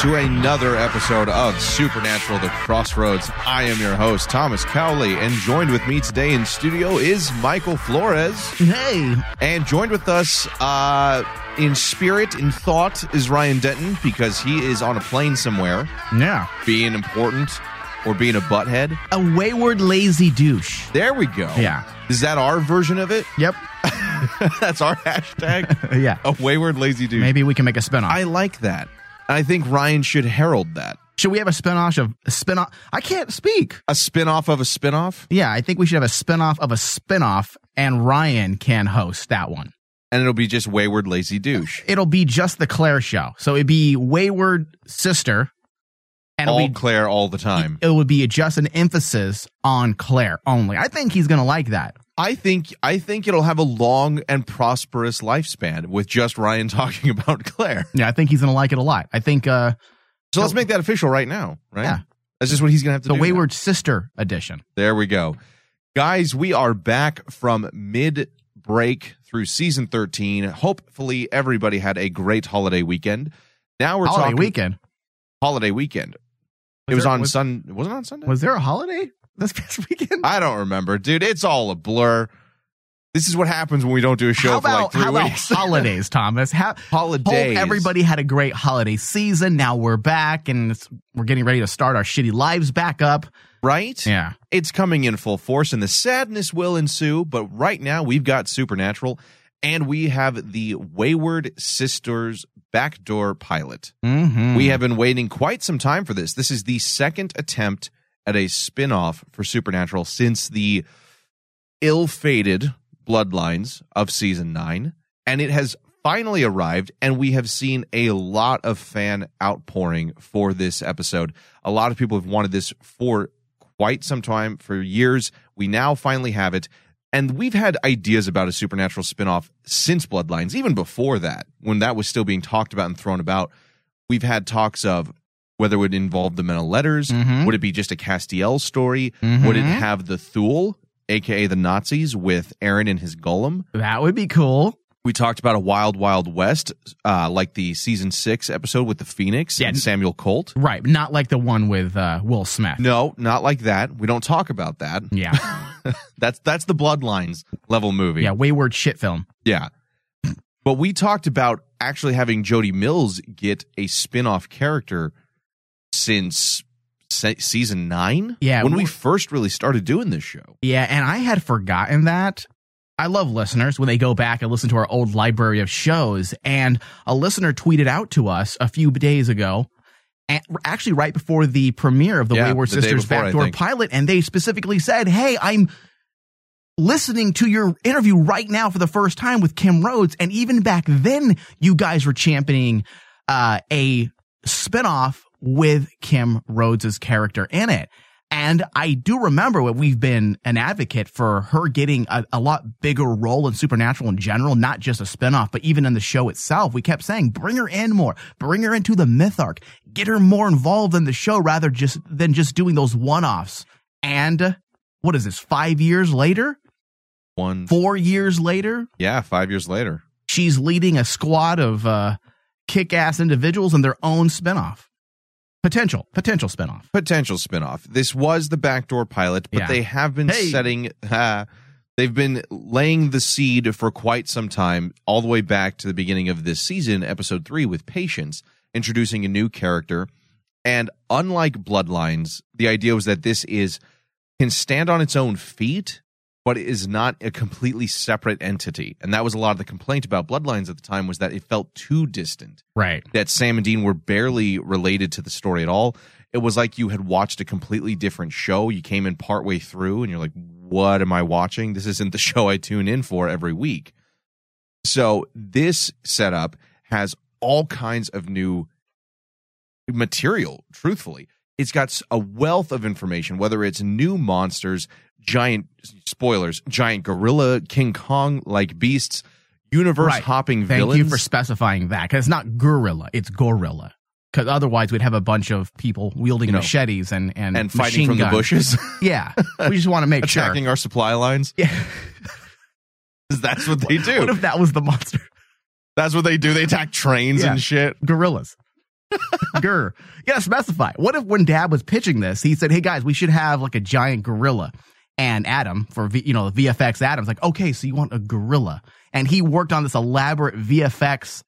To another episode of Supernatural The Crossroads. I am your host, Thomas Cowley, and joined with me today in studio is Michael Flores. Hey. And joined with us uh, in spirit, in thought, is Ryan Denton because he is on a plane somewhere Yeah. being important or being a butthead. A wayward, lazy douche. There we go. Yeah. Is that our version of it? Yep. That's our hashtag? yeah. A wayward lazy dude. Maybe we can make a spinoff. I like that. I think Ryan should herald that. Should we have a spinoff of a spinoff? I can't speak. A spin-off of a spin-off? Yeah, I think we should have a spinoff of a spinoff, and Ryan can host that one. And it'll be just wayward lazy douche. It'll be just the Claire show. So it'd be wayward sister, and all be, Claire all the time. it would be just an emphasis on Claire only. I think he's gonna like that. I think I think it'll have a long and prosperous lifespan with just Ryan talking about Claire. Yeah, I think he's gonna like it a lot. I think uh So let's make that official right now, right? Yeah. That's just what he's gonna have to the do. now. wayward sister edition. There we go. Guys, we are back from mid break through season 13. Hopefully everybody had a great holiday weekend. Now we're Holiday talking weekend. holiday weekend. it Was was there- on was- Sun wasn't on Sunday? Was there a holiday this past weekend? I don't remember, dude. It's all a blur. This is what happens when we don't do a show how for like three about weeks. holidays, Thomas? How, Holidays. Hope everybody had a great holiday season. Now we're back and it's, we're getting ready to start our shitty lives back up. right? Yeah. It's coming in full force, and the sadness will ensue. But right now, we've got Supernatural, and we have the Wayward Sisters backdoor pilot. Mm-hmm. We have been waiting quite some time for this. This is the second attempt at a spin off for Supernatural since the ill fated bloodlines of season nine. And it has finally arrived, and we have seen a lot of fan outpouring for this episode. A lot of people have wanted this for quite some time, for years. We now finally have it. And we've had ideas about a supernatural spinoff since Bloodlines, even before that, when that was still being talked about and thrown about. We've had talks of whether it would involve the men of letters. Mhm. Would it be just a Castiel story? Mhm. Would it have the Thule, aka the Nazis, with Aaron and his golem? That would be cool. We talked about a Wild Wild West, uh, like the season six episode with the Phoenix Yeah. and Samuel Colt. Right. Not like the one with uh, Will Smith. No, not like that. We don't talk about that. Yeah. That's that's the Bloodlines level movie. yeah. Wayward shit film. Yeah. But we talked about actually having Jody Mills get a spin-off character since se- season 9. Yeah, When we we- first really started doing this show. Yeah. And I had forgotten that. I love listeners when they go back and listen to our old library of shows. And a listener tweeted out to us a few days ago, actually right before the premiere of the Yeah, Wayward the Sisters before, backdoor pilot, and they specifically said, "Hey, I'm." Listening to your interview right now for the first time with Kim Rhodes, and even back then, you guys were championing uh, a spinoff with Kim Rhodes' character in it. And I do remember when we've been an advocate for her getting a, a lot bigger role in Supernatural in general, not just a spinoff, but even in the show itself. We kept saying, bring her in more, bring her into the myth arc, get her more involved in the show rather just than just doing those one-offs. And uh, what is this? Five years later, One four years later, Yeah, 5 years later. she's leading a squad of uh, kick-ass individuals in their own spinoff. Potential potential spinoff. potential spinoff. This was the backdoor pilot, but Yeah. they have been Hey. setting uh, they've been laying the seed for quite some time, all the way back to the beginning of this season, episode 3 with Patience, introducing a new character. And unlike Bloodlines, the idea was that this is can stand on its own feet, but it is not a completely separate entity. And that was a lot of the complaint about Bloodlines at the time was that it felt too distant Right. that Sam and Dean were barely related to the story at all. It was like you had watched a completely different show. You came in partway through and you're like, what am I watching? This isn't the show I tune in for every week. So this setup has all kinds of new material, truthfully. It's got a wealth of information, whether it's new monsters, giant spoilers, giant gorilla, King Kong like beasts, universe Right. hopping Thank villains. you for specifying that because it's not gorilla, it's gorilla. Because otherwise, we'd have a bunch of people wielding You know, machetes and and, and fighting machine from the bushes. Yeah, we just want to make sure. attacking our supply lines. Yeah. 'Cause That's what they do. What if that was the monster? That's what they do. They attack trains Yeah. and shit. Gorillas. Gur. Yeah, specify. What if when Dabb was pitching this, he said, "Hey guys, we should have like a giant gorilla." And Adam for v, you know the VFX Adam's like, okay, so you want a gorilla, and he worked on this elaborate VFX.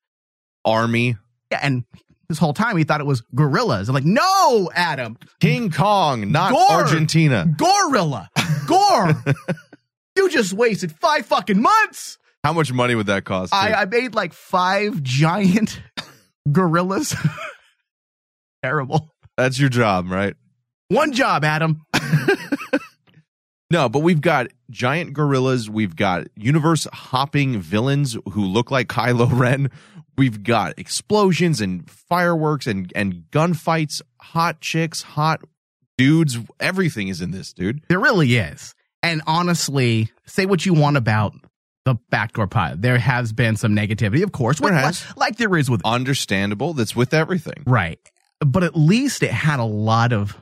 Army, Yeah, and this whole time he thought it was gorillas. I'm like, no, Adam, King Kong, not Gore. Argentina. gorilla, gore. you just wasted five fucking months. How much money would that cost? I. I made like five giant gorillas. Terrible. That's your job, right? One job, Adam. No, but we've got giant gorillas. We've got universe hopping villains who look like Kylo Ren. We've got explosions and fireworks and, and gunfights, hot chicks, hot dudes. Everything is in this, dude. There really is. And honestly, say what you want about the backdoor pilot. There has been some negativity, of course, There with- has. like, like there is with Understandable. That's with everything. right. But at least it had a lot of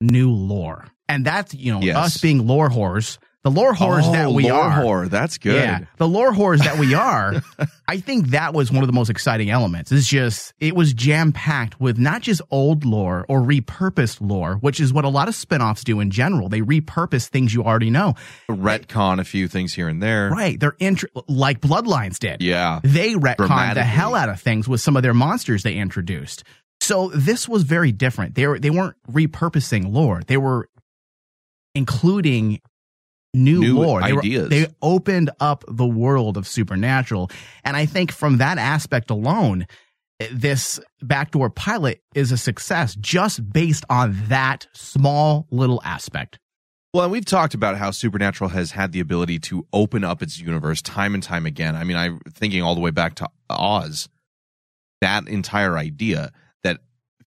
new lore, and that's you know Yes. us being lore whores. The lore whores Oh, that we lore are. whore. That's good. Yeah, the lore whores that we are. I think that was one of the most exciting elements. It's just it was jam packed with not just old lore or repurposed lore, which is what a lot of spin-offs do in general. They repurpose things you already know. Retcon a few things here and there. Right. They're int- like Bloodlines did. Yeah. They retcon the hell out of things with some of their monsters they introduced. So this was very different. They were they weren't repurposing lore. They were including new, New lore. They ideas. they opened up the world of supernatural, and I think from that aspect alone, this backdoor pilot is a success just based on that small little aspect. Well, and we've talked about how Supernatural has had the ability to open up its universe time and time again. I mean, I'm thinking all the way back to Oz. That entire idea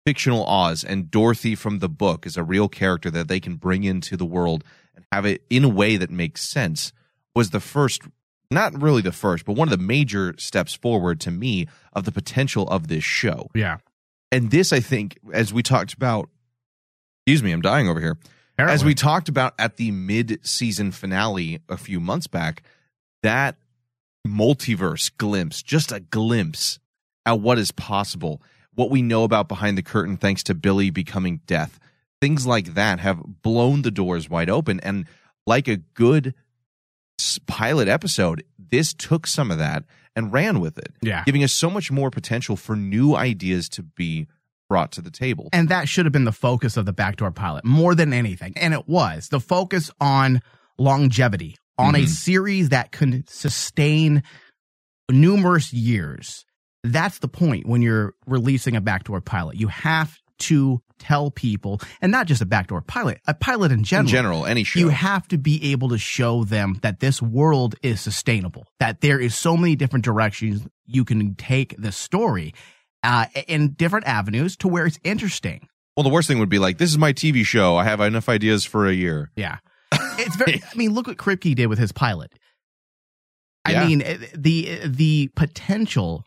fictional Oz and Dorothy from the book is a real character that they can bring into the world and have it in a way that makes sense was the first, not really the first, but one of the major steps forward to me of the potential of this show. Yeah. And this, I think, as we talked about, excuse me, I'm dying over here as we talked about at the mid-season finale a few months back, that multiverse glimpse, just a glimpse at what is possible, what we know about behind the curtain thanks to Billy becoming death. Things like that have blown the doors wide open and like a good pilot episode, this took some of that and ran with it, Yeah. giving us so much more potential for new ideas to be brought to the table. And that should have been the focus of the backdoor pilot more than anything. And it was the focus on longevity, on a Mhm. series that could sustain numerous years. That's the point when you're releasing a backdoor pilot. You have to tell people, and not just a backdoor pilot, a pilot in general. In general, any show. You have to be able to show them that this world is sustainable, that there is so many different directions you can take the story uh, in different avenues to where it's interesting. Well, the worst thing would be like, this is my TV show. I have enough ideas for a year. Yeah. It's very, I mean, look what Kripke did with his pilot. I Yeah. mean, the, the potential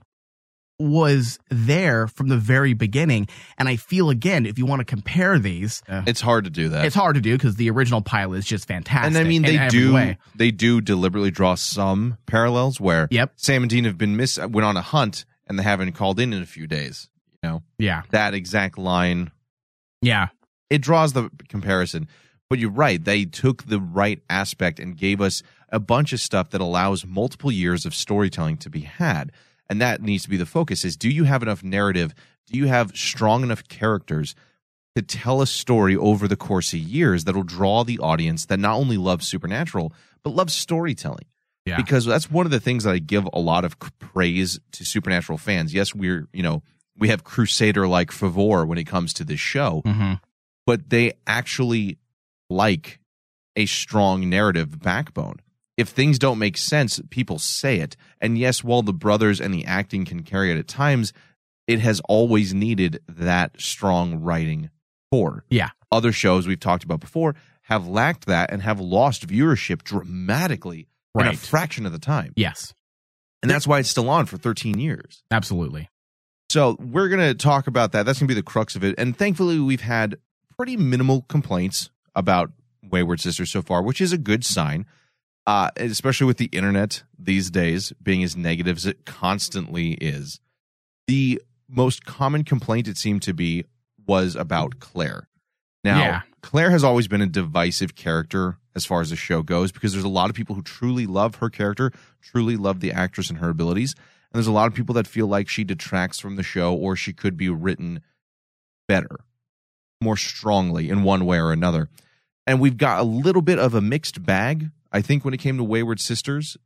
was there from the very beginning. And I feel again, if you want to compare these, It's hard to do that. it's hard to do because the original pilot is just fantastic. and I mean, they do they do deliberately draw some parallels where Yep. Sam and Dean have been miss went on a hunt and they haven't called in in a few days. You know Yeah. that exact line Yeah. it draws the comparison. But you're right; they took the right aspect and gave us a bunch of stuff that allows multiple years of storytelling to be had, and that needs to be the focus. Is do you have enough narrative? Do you have strong enough characters to tell a story over the course of years that'll draw the audience that not only loves Supernatural but loves storytelling? Yeah. because that's one of the things that I give a lot of praise to supernatural fans. Yes, we're you know we have crusader like favor when it comes to this show, hmm but they actually like a strong narrative backbone. If things don't make sense, people say it. And yes, while the brothers and the acting can carry it at times, it has always needed that strong writing core. Yeah. Other shows we've talked about before have lacked that and have lost viewership dramatically in a fraction of the time. Yes. And that's why it's still on for 13 years. Absolutely. So we're going to talk about that. That's going to be the crux of it. And thankfully, we've had pretty minimal complaints about Wayward Sisters so far, which is a good sign, uh, especially with the internet these days being as negative as it constantly is. The most common complaint it seemed to be was about Claire. Now, Yeah. Claire has always been a divisive character as far as the show goes because there's a lot of people who truly love her character, truly love the actress and her abilities. And there's a lot of people that feel like she detracts from the show or she could be written better, more strongly in one way or another. And we've got a little bit of a mixed bag, I think, when it came to Wayward Sisters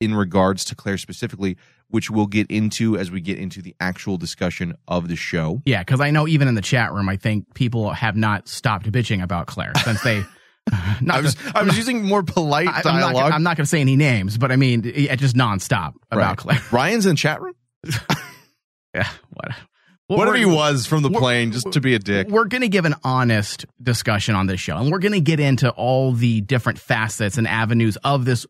in regards to Claire specifically, which we'll get into as we get into the actual discussion of the show. Yeah, because I know even in the chat room, I think people have not stopped bitching about Claire since they. not I was to- I was using more polite I, not, dialogue. I'm not going to say any names, but I mean, it, just nonstop about Right. Claire. Ryan's in chat room. Yeah, what, Whatever he was from the plane, just to be a dick. We're going to give an honest discussion on this show, and we're going to get into all the different facets and avenues of this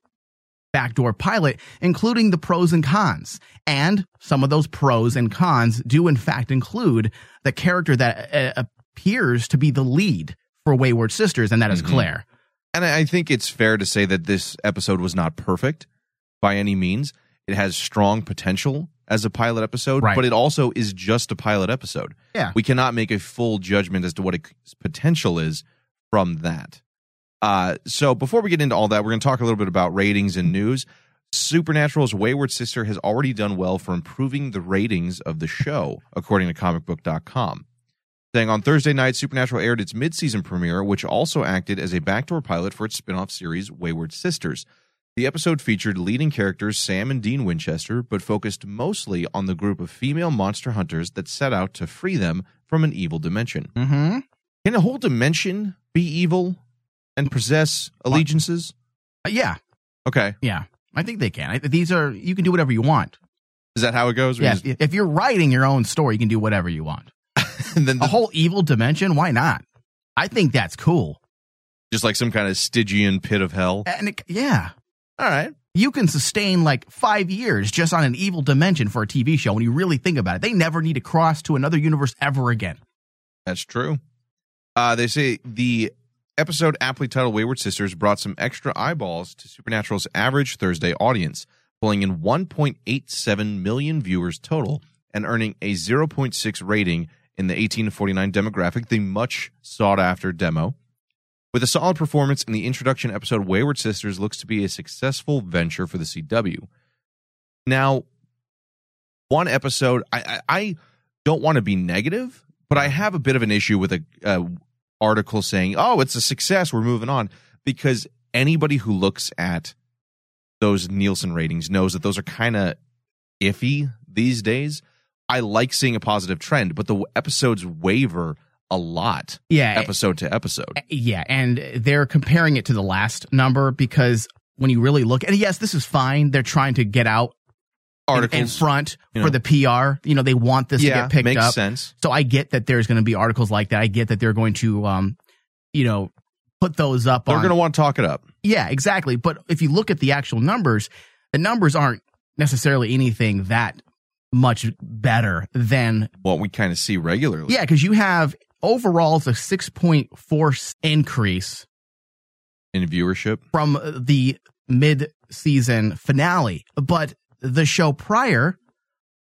backdoor pilot, including the pros and cons. And some of those pros and cons do, in fact, include the character that uh, appears to be the lead for Wayward Sisters, and that is Mhm. Claire. And I think it's fair to say that this episode was not perfect by any means. It has strong potential as a pilot episode, Right. but it also is just a pilot episode. Yeah. We cannot make a full judgment as to what its potential is from that. Uh, so before we get into all that, we're going to talk a little bit about ratings and news. Supernatural's Wayward Sister has already done well for improving the ratings of the show, according to comicbook.com. Saying on Thursday night, Supernatural aired its mid-season premiere, which also acted as a backdoor pilot for its spin-off series Wayward Sisters. The episode featured leading characters Sam and Dean Winchester, but focused mostly on the group of female monster hunters that set out to free them from an evil dimension. Mm-hmm. Can a whole dimension be evil and possess allegiances? yeah, Okay. yeah. I think they can. I, these are you can do whatever you want. Is that how it goes? Yeah, just- if you're writing your own story, you can do whatever you want. and then A whole evil dimension, why not? I think that's cool. just like some kind of Stygian pit of hell. And it, yeah, All right. you can sustain like five years just on an evil dimension for a TV show when you really think about it. They never need to cross to another universe ever again. That's true. Uh, they say the episode aptly titled Wayward Sisters brought some extra eyeballs to Supernatural's average Thursday audience, pulling in 1.87 million viewers total and earning a 0.6 rating in the 18 to 49 demographic, the much sought after demo. With a solid performance in the introduction episode, Wayward Sisters looks to be a successful venture for the CW. Now, one episode, I, I, I don't want to be negative, but I have a bit of an issue with a, a article saying, "Oh, it's a success. We're moving on," because anybody who looks at those Nielsen ratings knows that those are kind of iffy these days. I like seeing a positive trend, but the episodes waver a lot Yeah, episode to episode. yeah, and they're comparing it to the last number because when you really look, and yes, this is fine. They're trying to get out in- in, front you for know. the PR. You know, they want this to get picked makes up. sense. So I get that there's going to be articles like that. I get that they're going to, um, you know, put those up They're on. going to want to talk it up. yeah, exactly. But if you look at the actual numbers, the numbers aren't necessarily anything that much better than What we kind of see regularly. yeah, because you have overall it's a six point four increase in viewership. from the mid season finale, but the show prior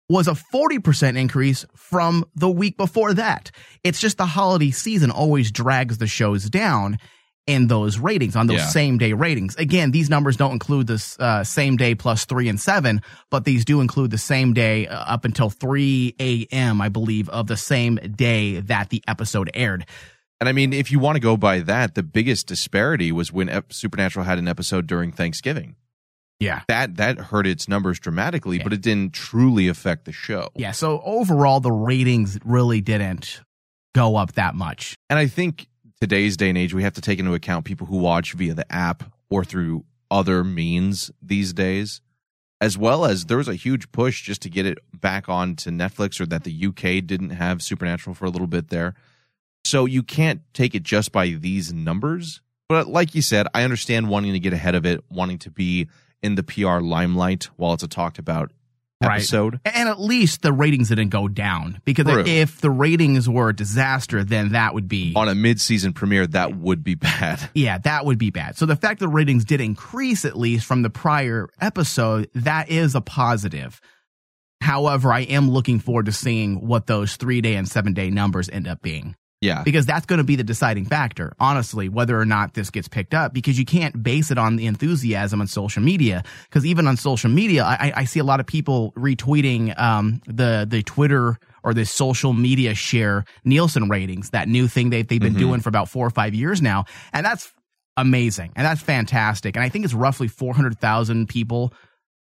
was a 40% increase from the week before that. It's just the holiday season always drags the shows down in those ratings on those Yeah. same day ratings. Again, these numbers don't include this uh, same day plus three and seven, but these do include the same day uh, up until 3 a.m., I believe, of the same day that the episode aired. And I mean, if you want to go by that, the biggest disparity was when Ep- Supernatural had an episode during Thanksgiving. Yeah. That that hurt its numbers dramatically, Yeah. but it didn't truly affect the show. Yeah. So overall, the ratings really didn't go up that much. And I think today's day and age, we have to take into account people who watch via the app or through other means these days, as well as there was a huge push just to get it back on to Netflix or that the UK didn't have Supernatural for a little bit there. So you can't take it just by these numbers. But like you said, I understand wanting to get ahead of it, wanting to be in the PR limelight while it's a talked about Right. episode. And at least the ratings didn't go down because True. if the ratings were a disaster, then that would be On a mid season premiere, that would be bad. Yeah, that would be bad. So the fact that ratings did increase at least from the prior episode, that is a positive. However, I am looking forward to seeing what those three day and seven day numbers end up being Yeah. because that's going to be the deciding factor, honestly, whether or not this gets picked up. Because you can't base it on the enthusiasm on social media. Because even on social media, I, I- see a lot of people retweeting um, the the Twitter or the social media share Nielsen ratings, that new thing that they've been Mhm. doing for about four or five years now, and that's amazing and that's fantastic. And I think it's roughly four hundred thousand people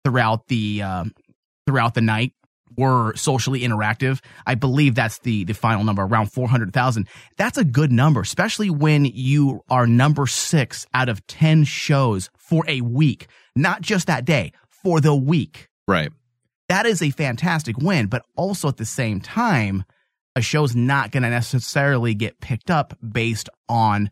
throughout the um, throughout the night were socially interactive. I believe that's the the final number, around four hundred thousand. That's a good number, especially when you are number six out of ten shows for a week, not just that day, for the week. Right. That is a fantastic win, but also at the same time, a show's not going to necessarily get picked up based on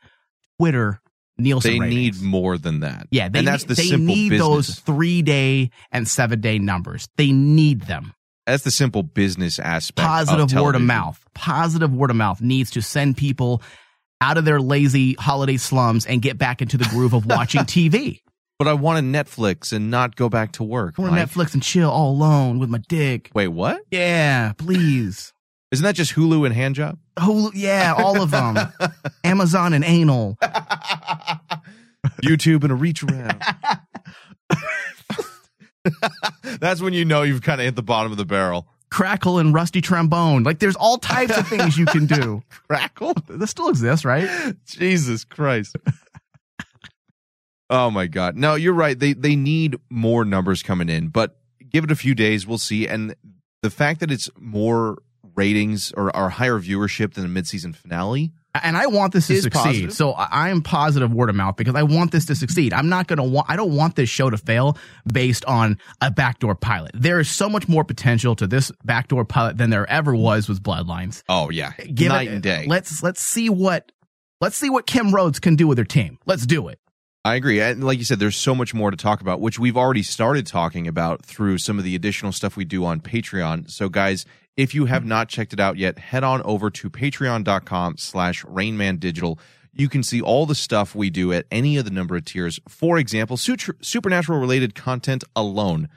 Twitter Nielsen They ratings. need more than that. Yeah, they, and that's need- the they simple need business. those three day and seven day numbers. They need them. That's the simple business aspect. Positive of word of mouth. Positive word of mouth needs to send people out of their lazy holiday slums and get back into the groove of watching TV. But I want a Netflix and not go back to work. I want to. Netflix and chill all alone with my dick. Wait, what? Yeah, please. Isn't that just Hulu and Handjob? Hulu, yeah, all of them. Amazon and anal. YouTube and a reach around. That's when you know you've kind of hit the bottom of the barrel. Crackle and rusty trombone. Like there's all types of things you can do. Crackle? This still exists, right? Jesus Christ. oh my God. No, you're right. They they need more numbers coming in, but give it a few days, we'll see. And the fact that it's more ratings or, or higher viewership than the midseason finale. And I want this to succeed. positive. So I am positive word of mouth because I want this to succeed. I'm not going to want, I don't want this show to fail based on a backdoor pilot. There is so much more potential to this backdoor pilot than there ever was with Bloodlines. Oh yeah. Give Night it, and day. Let's, let's see what, let's see what Kim Rhodes can do with her team. Let's do it. I agree. And like you said, there's so much more to talk about, which we've already started talking about through some of the additional stuff we do on Patreon. So guys, if you have not checked it out yet, head on over to patreon.com slash rainmandigital. You can see all the stuff we do at any of the number of tiers. For example, supernatural related content alone.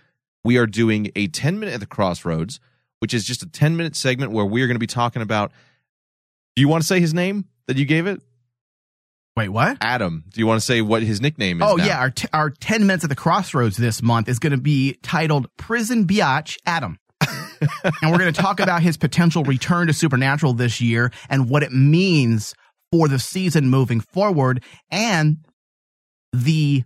We are doing a 10 minute at the crossroads, which is just a 10 minute segment where we are going to be talking about. Do you want to say his name that you gave it? Wait, what? Adam. Do you want to say what his nickname is? Oh now? yeah, our t- our ten minutes at the crossroads this month is going to be titled "Prison Biatch Adam," and we're going to talk about his potential return to Supernatural this year and what it means for the season moving forward and the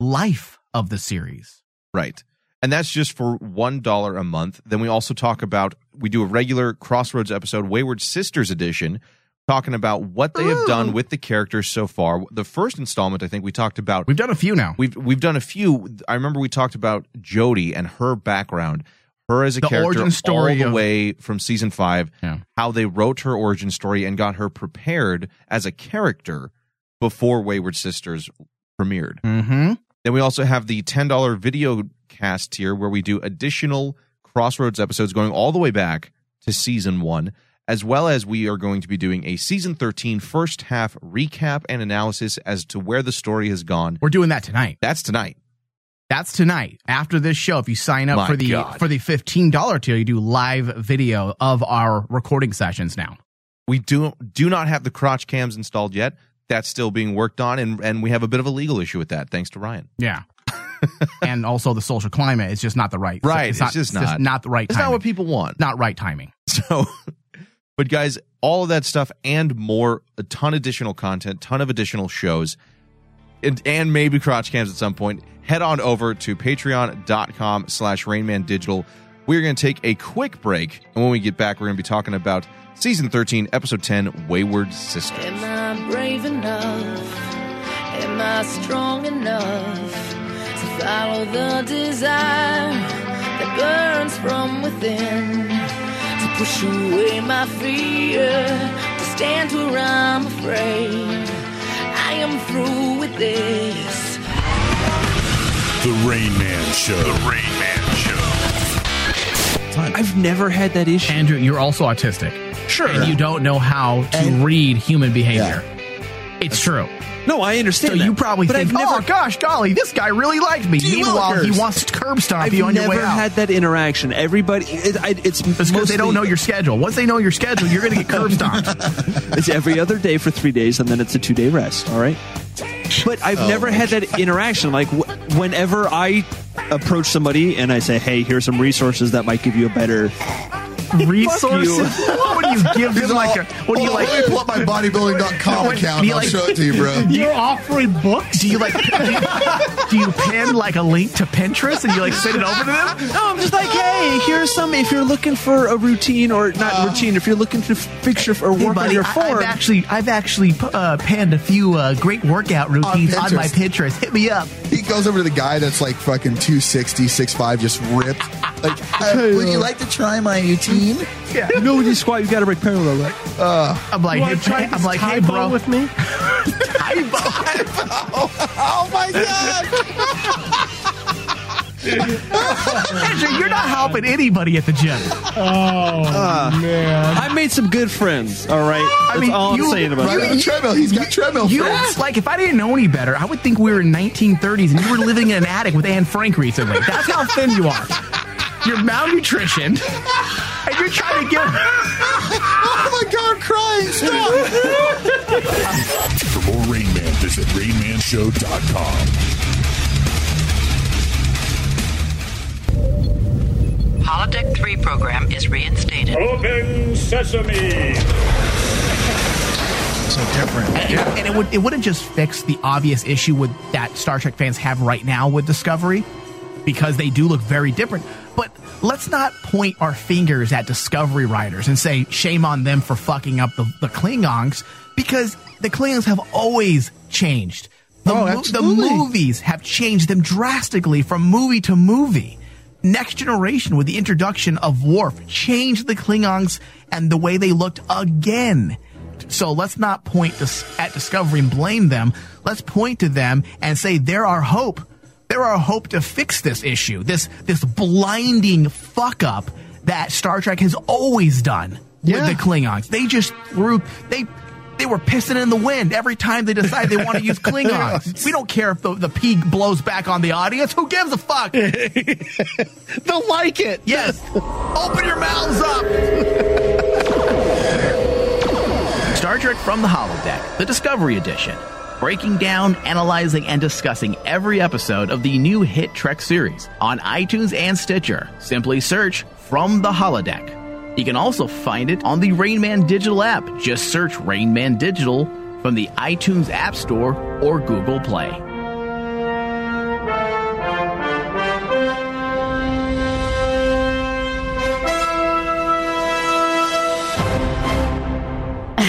life of the series. Right. And that's just for $1 a month. Then we also talk about, we do a regular Crossroads episode, Wayward Sisters edition, talking about what they have done with the characters so far. The first installment, I think we talked about. We've done a few now. We've we've done a few. I remember we talked about Jody and her background, her as a The character, origin story all the of- way from season five. Yeah. How they wrote her origin story and got her prepared as a character before Wayward Sisters premiered. Mm-hmm. Then we also have the $10 video cast tier where we do additional Crossroads episodes going all the way back to season one, as well as we are going to be doing a season 13 first half recap and analysis as to where the story has gone. We're doing that tonight. That's tonight. That's tonight. After this show, if you sign up My for the God. for the fifteen dollar tier, you do live video of our recording sessions now. We do do not have the crotch cams installed yet. That's still being worked on, and and we have a bit of a legal issue with that, thanks to Ryan. Yeah. and also the social climate is just not the right. Right, It's, it's just not. not the right. It's timing. not what people want. Not right timing. So, but guys, all of that stuff and more, a ton of additional content, ton of additional shows, and, and maybe crotch cams at some point. Head on over to patreon.com slash Rainman Digital. We're going to take a quick break. And when we get back, we're going to be talking about season 13, episode 10, Wayward Sisters. Am I brave enough? Am I strong enough to follow the desire that burns from within? To push away my fear, to stand where I'm afraid. I am through with this. The Rain Man Show. The Rain Man Show. I've never had that issue. Andrew, you're also autistic. Sure. And you don't know how to And- read human behavior. It's true. No, I understand. So that. you probably but think, I've oh, never, oh gosh, golly, this guy really likes me. Meanwhile, he wants to curb stomp I've you on your never way out. had that interaction. Everybody, it, I, it's because they don't know your schedule. Once they know your schedule, you're going to get curb stomped. It's every other day for three days, and then it's a two day rest. All right. But I've oh, never had that interaction. Like wh- whenever I approach somebody and I say, "Hey, here's some resources that might give you a better." Resources? what do you give them like a? What do you like? Let me pull up my bodybuilding.com What- account. I'll like- show it to you, bro. You're offering books? Do you like? Do you, do you pin like a link to Pinterest and you like send it over to them? No, I'm just like, hey, here's some. If you're looking for a routine or not routine, if you're looking to fix your or Hey, work on your form, I've actually I've actually uh, penned a few uh, great workout routines on, Pinterest. my Pinterest. Hit me up. He goes over to the guy that's like fucking 260, 6'5", just ripped. Like, uh, would you like to try my routine? Yeah. you know when you squat, you got to break parallel, right? I'm like, You hey, want to try I'm this like, hey, bro. with me? Oh my god! Andrew, you're not helping anybody at the gym. Oh, uh, man. I made some good friends. All right, that's mean, all I'm you- saying about Right it. on treadmill. He's got treadmill You friends. like if I didn't know any better, I would think we were in 1930s and you were living in an attic with Anne Frank recently. That's how thin you are. You're malnutritioned, and you're trying to get. Oh my god, I'm crying! Stop! For more Rain Man, visit RainManShow.com. Holodeck 3 program is reinstated. Open Sesame! So different. And, and it would it wouldn't just fix the obvious issue with that Star Trek fans have right now with Discovery, because they do look very different. But let's not point our fingers at Discovery writers and say shame on them for fucking up the, the Klingons, because the Klingons have always changed. The, Oh, mo- the movies have changed them drastically from movie to movie. Next Generation, with the introduction of Worf, changed the Klingons and the way they looked again. So let's not point at Discovery and blame them. Let's point to them and say they're our hope. They're hope to fix this issue. This this blinding fuck up that Star Trek has always done Yeah. with the Klingons. They just threw they they were pissing in the wind every time they decide they want to use Klingons. we don't care if the, the pea blows back on the audience. Who gives a fuck? They'll like it. Yes. Open your mouths up. Star Trek from the Holodeck, the Discovery Edition. Breaking down, analyzing, and discussing every episode of the new hit Trek series on iTunes and Stitcher. Simply search From the Holodeck. You can also find it on the Rainman Digital app. Just search Rainman Digital from the iTunes App Store or Google Play.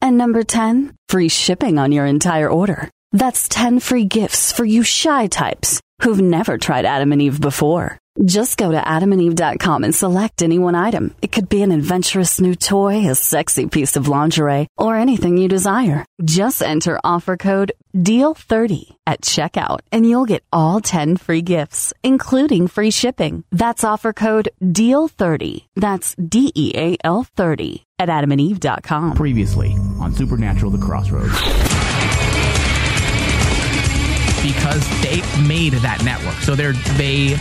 And number 10, free shipping on your entire order. That's 10 free gifts for you shy types. who've never tried Adam and Eve before. Just go to adamandeve.com and select any one item. It could be an adventurous new toy, a sexy piece of lingerie, or anything you desire. Just enter offer code DEAL30 at checkout and you'll get all 10 free gifts, including free shipping. That's offer code DEAL30. That's D E A L 30 at adamandeve.com. Previously on Supernatural The Crossroads. Because they made that network. So they're they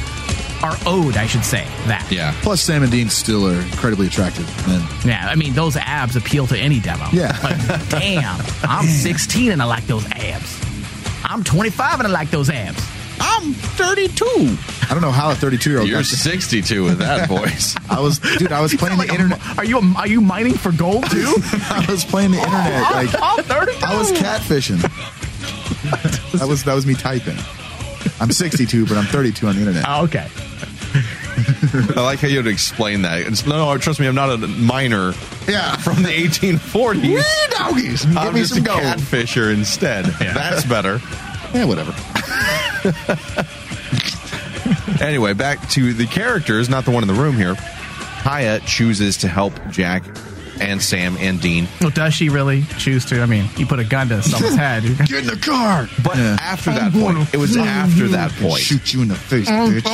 are owed, I should say, that. Yeah. Plus, Sam and Dean still are incredibly attractive men. Yeah, I mean those abs appeal to any demo. Yeah. But damn, I'm 16 and I like those abs. I'm 25 and I like those abs. I'm 32. I don't know how a 32 year old. You're 62 with that voice. I was, dude. I was playing the Like a- internet. Are you are you mining for gold too? I was playing the internet. Like I'm 32. I was catfishing. that was that was me typing. I'm 62, but I'm 32 on the internet. Oh, okay. I like how you had to explain that. It's, no, no, trust me, I'm not a minor Yeah. from the 1840s. Wee doggies. Give I'm me just some a gold. catfisher instead. That's better. Yeah, whatever. Anyway, back to the characters, not the one in the room here. Kaia chooses to help Jack and Sam and Dean. Well, does she really choose to? I mean, you put a gun to someone's head. Get in the car. But Yeah. after that point, it was after that point. Shoot you in the face, bitch.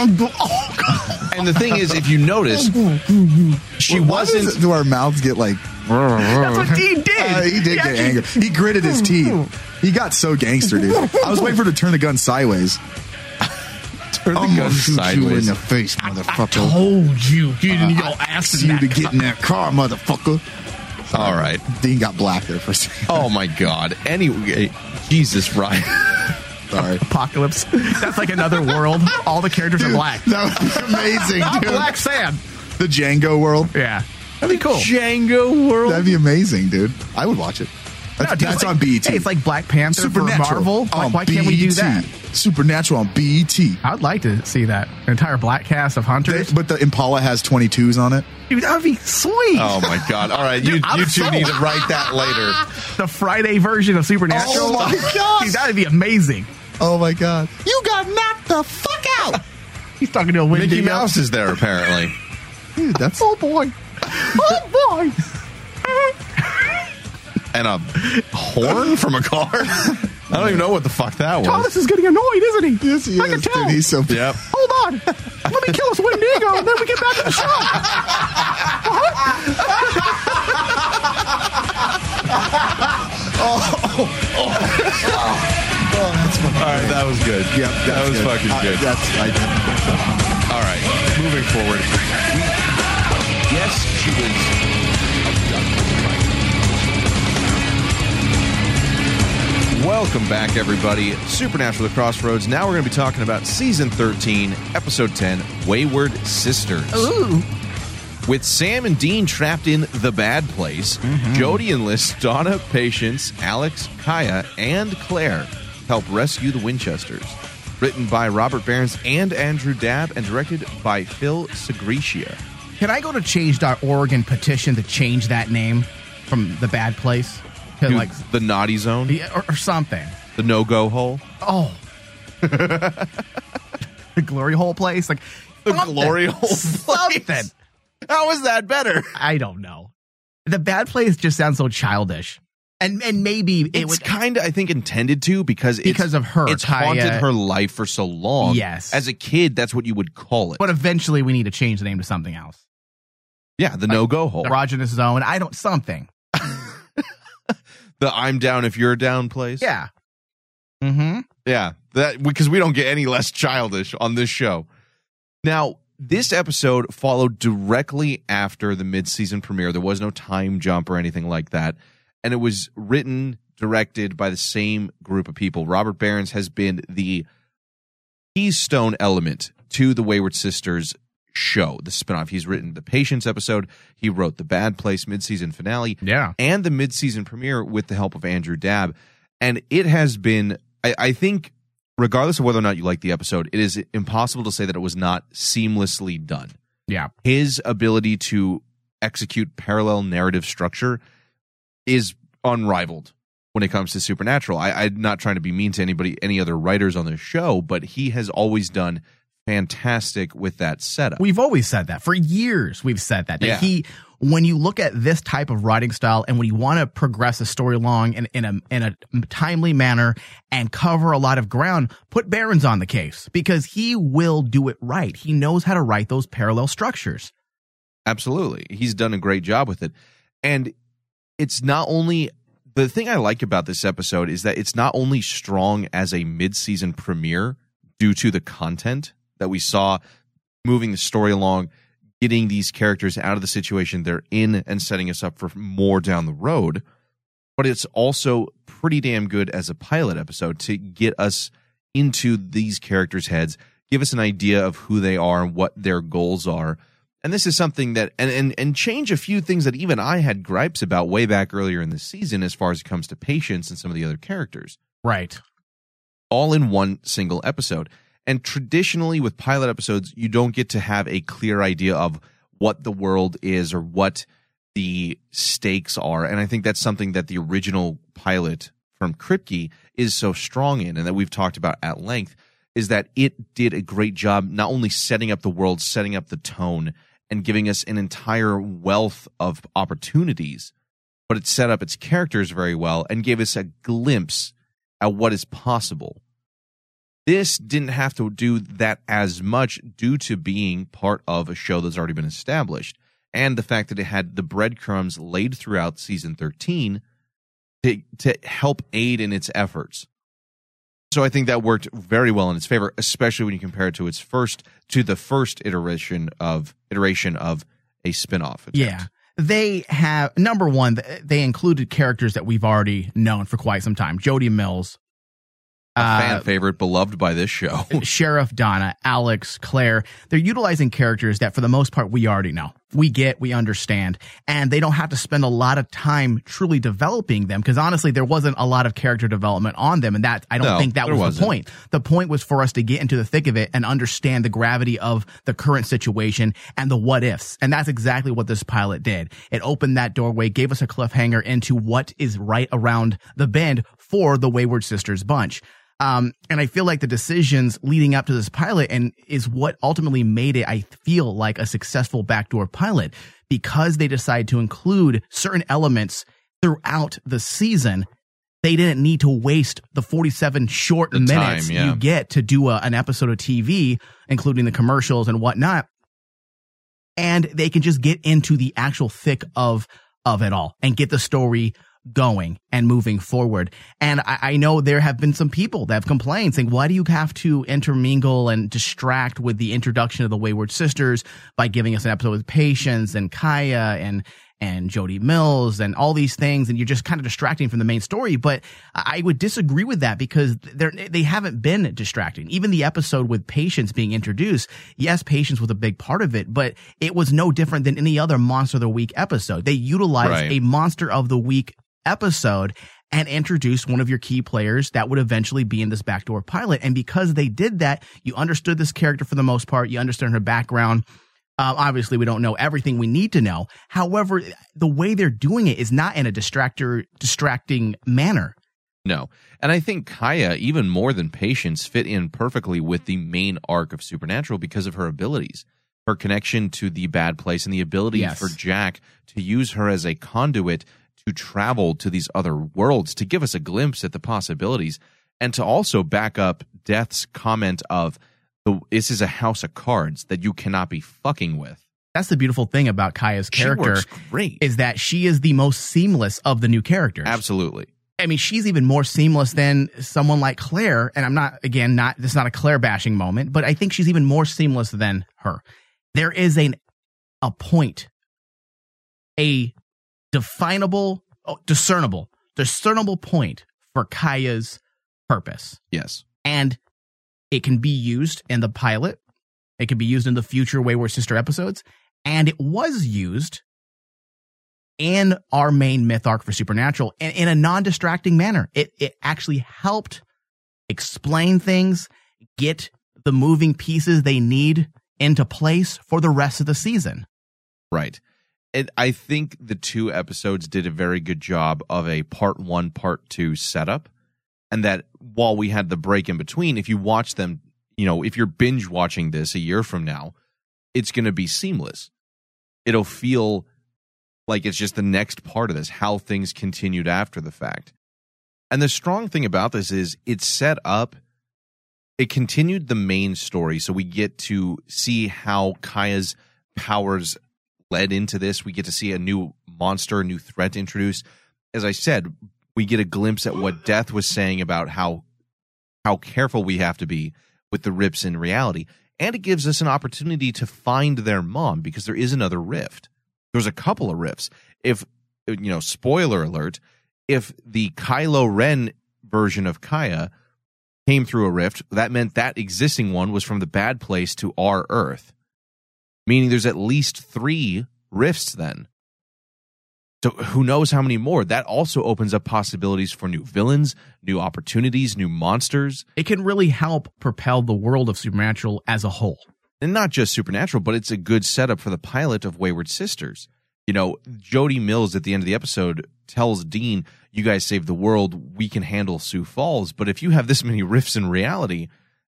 And the thing is, if you notice, she Why does wasn't. it- Do our mouths get like? That's what Dean did. Uh, he did He get actually- angry. He gritted his teeth. He got so gangster, dude. I was waiting for her to turn the gun sideways. Turn the I'm gun gonna shoot you in the face, motherfucker. I Told you, get in uh, your I ass asked you to get in that car, motherfucker. All right. Dean got black there for a second. Oh my God. Anyway, eh, Jesus, Ryan. Sorry. apocalypse. That's like another world. All the characters are black. That was amazing, I'm dude. Black Sam. The Django world. Yeah, that'd be cool. Django World. That'd be amazing, dude. I would watch it. That's, No, dude, that's it's on BET. Hey, it's like Black Panther Supernatural for Marvel. Why, on why can't we do that? Supernatural on BET. I'd like to see that. An entire black cast of They- hunters. but the Impala has 22s on it. Dude, that would be sweet. Oh my God. All right. You, Dude, I'm you two need to write that later. The Friday version of Supernatural. Oh my. Dude, that'd be amazing. Oh my god. You got knocked the fuck out. He's talking to a Mickey Wendigo. Mouse is there, apparently. Dude, that's Oh boy. Oh boy. And a horn from a car? I don't even know what the fuck that was. Thomas is getting annoyed, isn't he? yes, he I can tell. dude. He's so Yep. Hold on. Let me kill this Wendigo and then we get back to the show. All right, that was good. Yep, that that's was good. fucking I- good. that's I, All right, moving forward. Yes, she was Welcome back, everybody. Supernatural The Crossroads. Now we're going to be talking about season 13, episode 10, Wayward Sisters. Ooh. With Sam and Dean trapped in the bad place, mm-hmm. Jody enlists Donna, Patience, Alex, Kaia, and Claire help rescue the Winchesters. Written by Robert Berens and Andrew Dabb, and directed by Phil Sgriccia. Can I go to change.org and petition to change that name from the bad place like the naughty zone, yeah, or, or something? the no-go hole, Oh. the glory hole place? Like the something. glory hole. Something. How is that better? I don't know. The bad place just sounds so childish. And and maybe it It's kind of, I think, intended to because it's, Because of her, It's Kaia. haunted uh, her life for so long. Yes. as a kid, that's what you would call it. but eventually we need to change the name to something else. yeah, the no-go hole, The erogenous zone. I don't something. the I'm down if you're down place. Yeah. Mm-hmm. Yeah, that because we don't get any less childish on this show. Now, this episode followed directly after the mid-season premiere. There was no time jump or anything like that, and it was written, directed by the same group of people. Robert Berens has been the keystone element to the Wayward Sisters show, the spinoff. He's written the Patience episode. He wrote the Bad Place mid-season finale Yeah. and the mid-season premiere with the help of Andrew Dabb. And it has been, I, I think, regardless of whether or not you like the episode, it is impossible to say that it was not seamlessly done. Yeah. His ability to execute parallel narrative structure is unrivaled when it comes to Supernatural. I, I'm not trying to be mean to anybody, any other writers on the show, but he has always done fantastic with that setup. We've always said that for years. We've said that, that Yeah. he, when you look at this type of writing style and when you want to progress a story along in, in a in a timely manner and cover a lot of ground, put Berens on the case because he will do it right. He knows how to write those parallel structures. Absolutely. He's done a great job with it. And it's not only the thing I like about this episode is that it's not only strong as a mid-season premiere due to the content that we saw moving the story along, getting these characters out of the situation they're in and setting us up for more down the road, but it's also pretty damn good as a pilot episode to get us into these characters' heads, give us an idea of who they are and what their goals are. And this is something that and, and and change a few things that even I had gripes about way back earlier in the season as far as it comes to patience and some of the other characters. Right. All in one single episode. And traditionally with pilot episodes, you don't get to have a clear idea of what the world is or what the stakes are. And I think that's something that the original pilot from Kripke is so strong in and that we've talked about at length is that it did a great job not only setting up the world, setting up the tone and giving us an entire wealth of opportunities, but it set up its characters very well and gave us a glimpse at what is possible. This didn't have to do that as much due to being part of a show that's already been established and the fact that it had the breadcrumbs laid throughout season 13 to, to help aid in its efforts. So I think that worked very well in its favor, especially when you compare it to its first to the first iteration of iteration of a spin-off. Yeah. They have number one, they included characters that we've already known for quite some time. Jody Mills, A fan uh, favorite, beloved by this show. Sheriff Donna, Alex, Claire. They're utilizing characters that for the most part we already know. We get, we understand, and they don't have to spend a lot of time truly developing them because honestly, there wasn't a lot of character development on them. And that, I don't No, think that was wasn't. the point. The point was for us to get into the thick of it and understand the gravity of the current situation and the what ifs. And that's exactly what this pilot did. It opened that doorway, gave us a cliffhanger into what is right around the bend for the Wayward Sisters bunch. Um, and I feel like the decisions leading up to this pilot and is what ultimately made it, I feel like a successful backdoor pilot because they decided to include certain elements throughout the season. They didn't need to waste the 47 short The minutes time, yeah. you get to do a, an episode of TV, including the commercials and whatnot. And they can just get into the actual thick of, of it all and get the story going and moving forward. And I, I know there have been some people that have complained saying, why do you have to intermingle and distract with the introduction of the Wayward Sisters by giving us an episode with Patience and Kaia and and Jody Mills and all these things, and you're just kind of distracting from the main story. But I would disagree with that because they're they haven't been distracting. Even the episode with Patience being introduced, yes, Patience was a big part of it, but it was no different than any other Monster of the Week episode. They utilized Right. a Monster of the Week episode and introduce one of your key players that would eventually be in this backdoor pilot. And because they did that, you understood this character for the most part. You understood her background. Uh, obviously, we don't know everything we need to know. However, the way they're doing it is not in a distractor, distracting manner. No. And I think Kaia, even more than Patience, fit in perfectly with the main arc of Supernatural because of her abilities. Her connection to the bad place and the ability Yes. for Jack to use her as a conduit to travel to these other worlds, to give us a glimpse at the possibilities, and to also back up Death's comment of the, this is a house of cards that you cannot be fucking with. That's the beautiful thing about Kaia's She character works great. is that she is the most seamless of the new characters. Absolutely. I mean, she's even more seamless than someone like Claire. And I'm not, again, not, this is not a Claire bashing moment, but I think she's even more seamless than her. There is a, a point, a definable, oh, discernible, discernible point for Kaia's purpose. Yes. And it can be used in the pilot. It can be used in the future Wayward Sister episodes. And it was used in our main myth arc for Supernatural in, in a non distracting manner. It, it actually helped explain things, get the moving pieces they need into place for the rest of the season. Right. It, I think the two episodes did a very good job of a part one, part two setup. And that while we had the break in between, if you watch them, you know, if you're binge watching this a year from now, it's going to be seamless. It'll feel like it's just the next part of this, how things continued after the fact. And the strong thing about this is it's set up, it continued the main story. So we get to see how Kaia's powers led into this. We get to see a new monster, a new threat introduced. As I said, we get a glimpse at what Death was saying about how how careful we have to be with the rips in reality. And it gives us an opportunity to find their mom because there is another rift. There's a couple of rifts. If you know, spoiler alert, if the Kylo Ren version of Kaia came through a rift, that meant that existing one was from the bad place to our Earth. Meaning there's at least three rifts then. So who knows how many more? That also opens up possibilities for new villains, new opportunities, new monsters. It can really help propel the world of Supernatural as a whole. And not just Supernatural, but it's a good setup for the pilot of Wayward Sisters. You know, Jody Mills at the end of the episode tells Dean, You guys saved the world. We can handle Sioux Falls. But if you have this many rifts in reality,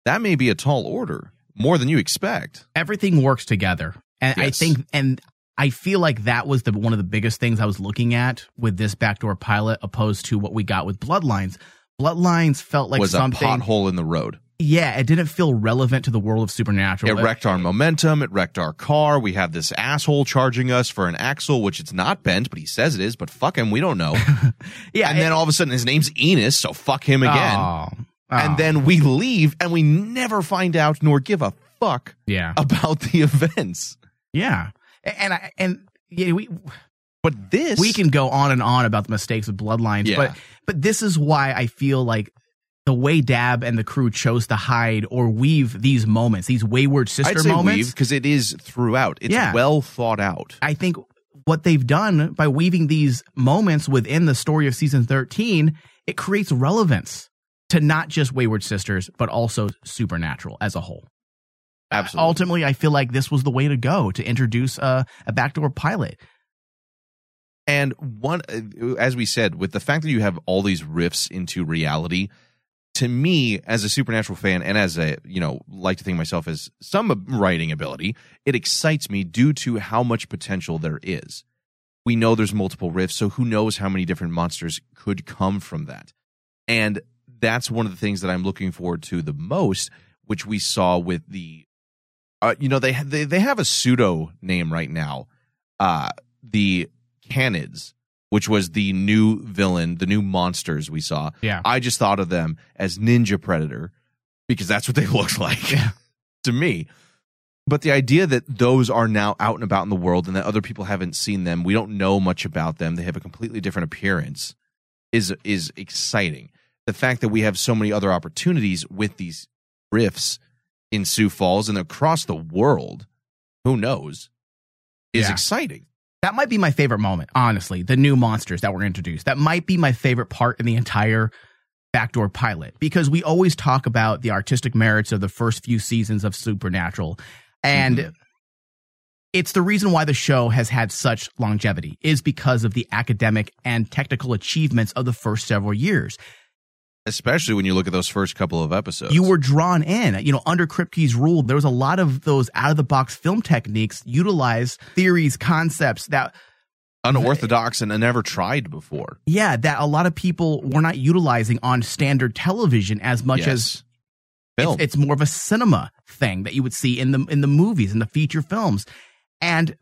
that may be a tall order, more than you expect. Everything works together. And I think, and I feel like that was the one of the biggest things I was looking at with this backdoor pilot, opposed to what we got with Bloodlines. Bloodlines felt like was something. a pothole in the road. Yeah, it didn't feel relevant to the world of Supernatural. It wrecked our momentum. It wrecked our car. We have this asshole charging us for an axle, which it's not bent, but he says it is. But fuck him, we don't know. yeah, and then all of a sudden his name's Enos, so fuck him again. Oh, And oh. then we leave, and we never find out nor give a fuck yeah, about the events. yeah, and I and yeah, we But this, we can go on and on about the mistakes of Bloodlines, Yeah. but but this is why I feel like the way Dabb and the crew chose to hide or weave these moments, these wayward sister I'd say moments. because it is throughout. It's Yeah. well thought out. I think what they've done by weaving these moments within the story of season 13, it creates relevance to not just Wayward Sisters, but also Supernatural as a whole. Absolutely. Ultimately, I feel like this was the way to go to introduce a, a backdoor pilot. And one, uh, as we said, with the fact that you have all these riffs into reality, to me, as a supernatural fan and as a, you know, like to think of myself as some writing ability, it excites me due to how much potential there is. We know there's multiple riffs, so who knows how many different monsters could come from that. And that's one of the things that I'm looking forward to the most, which we saw with the, uh, you know, they, they, they have a pseudo name right now. Uh, the Canids, which was the new villain, the new monsters we saw. Yeah. I just thought of them as Ninja Predator because that's what they look like to me. But the idea that those are now out and about in the world and that other people haven't seen them, we don't know much about them. They have a completely different appearance is is exciting. The fact that we have so many other opportunities with these riffs in Sioux Falls and across the world, who knows, is Yeah. exciting. That might be my favorite moment, honestly. The new monsters that were introduced. That might be my favorite part in the entire backdoor pilot because we always talk about the artistic merits of the first few seasons of Supernatural. And mm-hmm. it's the reason why the show has had such longevity is because of the academic and technical achievements of the first several years. Especially when you look at those first couple of episodes. You were drawn in. You know, under Kripke's rule, there was a lot of those out of the box film techniques, utilize theories, concepts that unorthodox and never tried before. yeah, that a lot of people were not utilizing on standard television as much Yes. as Film. It's, it's more of a cinema thing that you would see in the in the movies in the feature films, and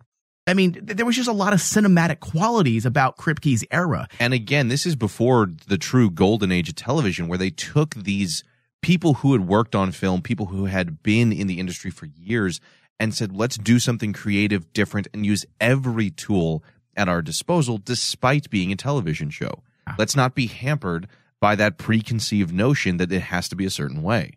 I mean th- there was just a lot of cinematic qualities about Kripke's era. And again, this is before the true golden age of television, where they took these people who had worked on film, people who had been in the industry for years, and said, let's do something creative, different, and use every tool at our disposal, despite being a television show. Ah. Let's not be hampered by that preconceived notion that it has to be a certain way.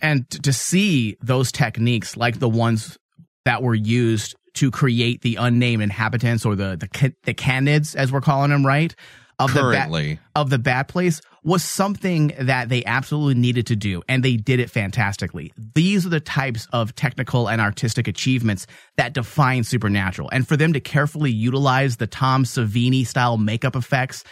and to see those techniques like the ones that were used to create the unnamed inhabitants or the the the canids as we're calling them right of the Currently. bat, of the Bat Place was something that they absolutely needed to do, and they did it fantastically. These are the types of technical and artistic achievements that define Supernatural, and for them to carefully utilize the Tom Savini style makeup effects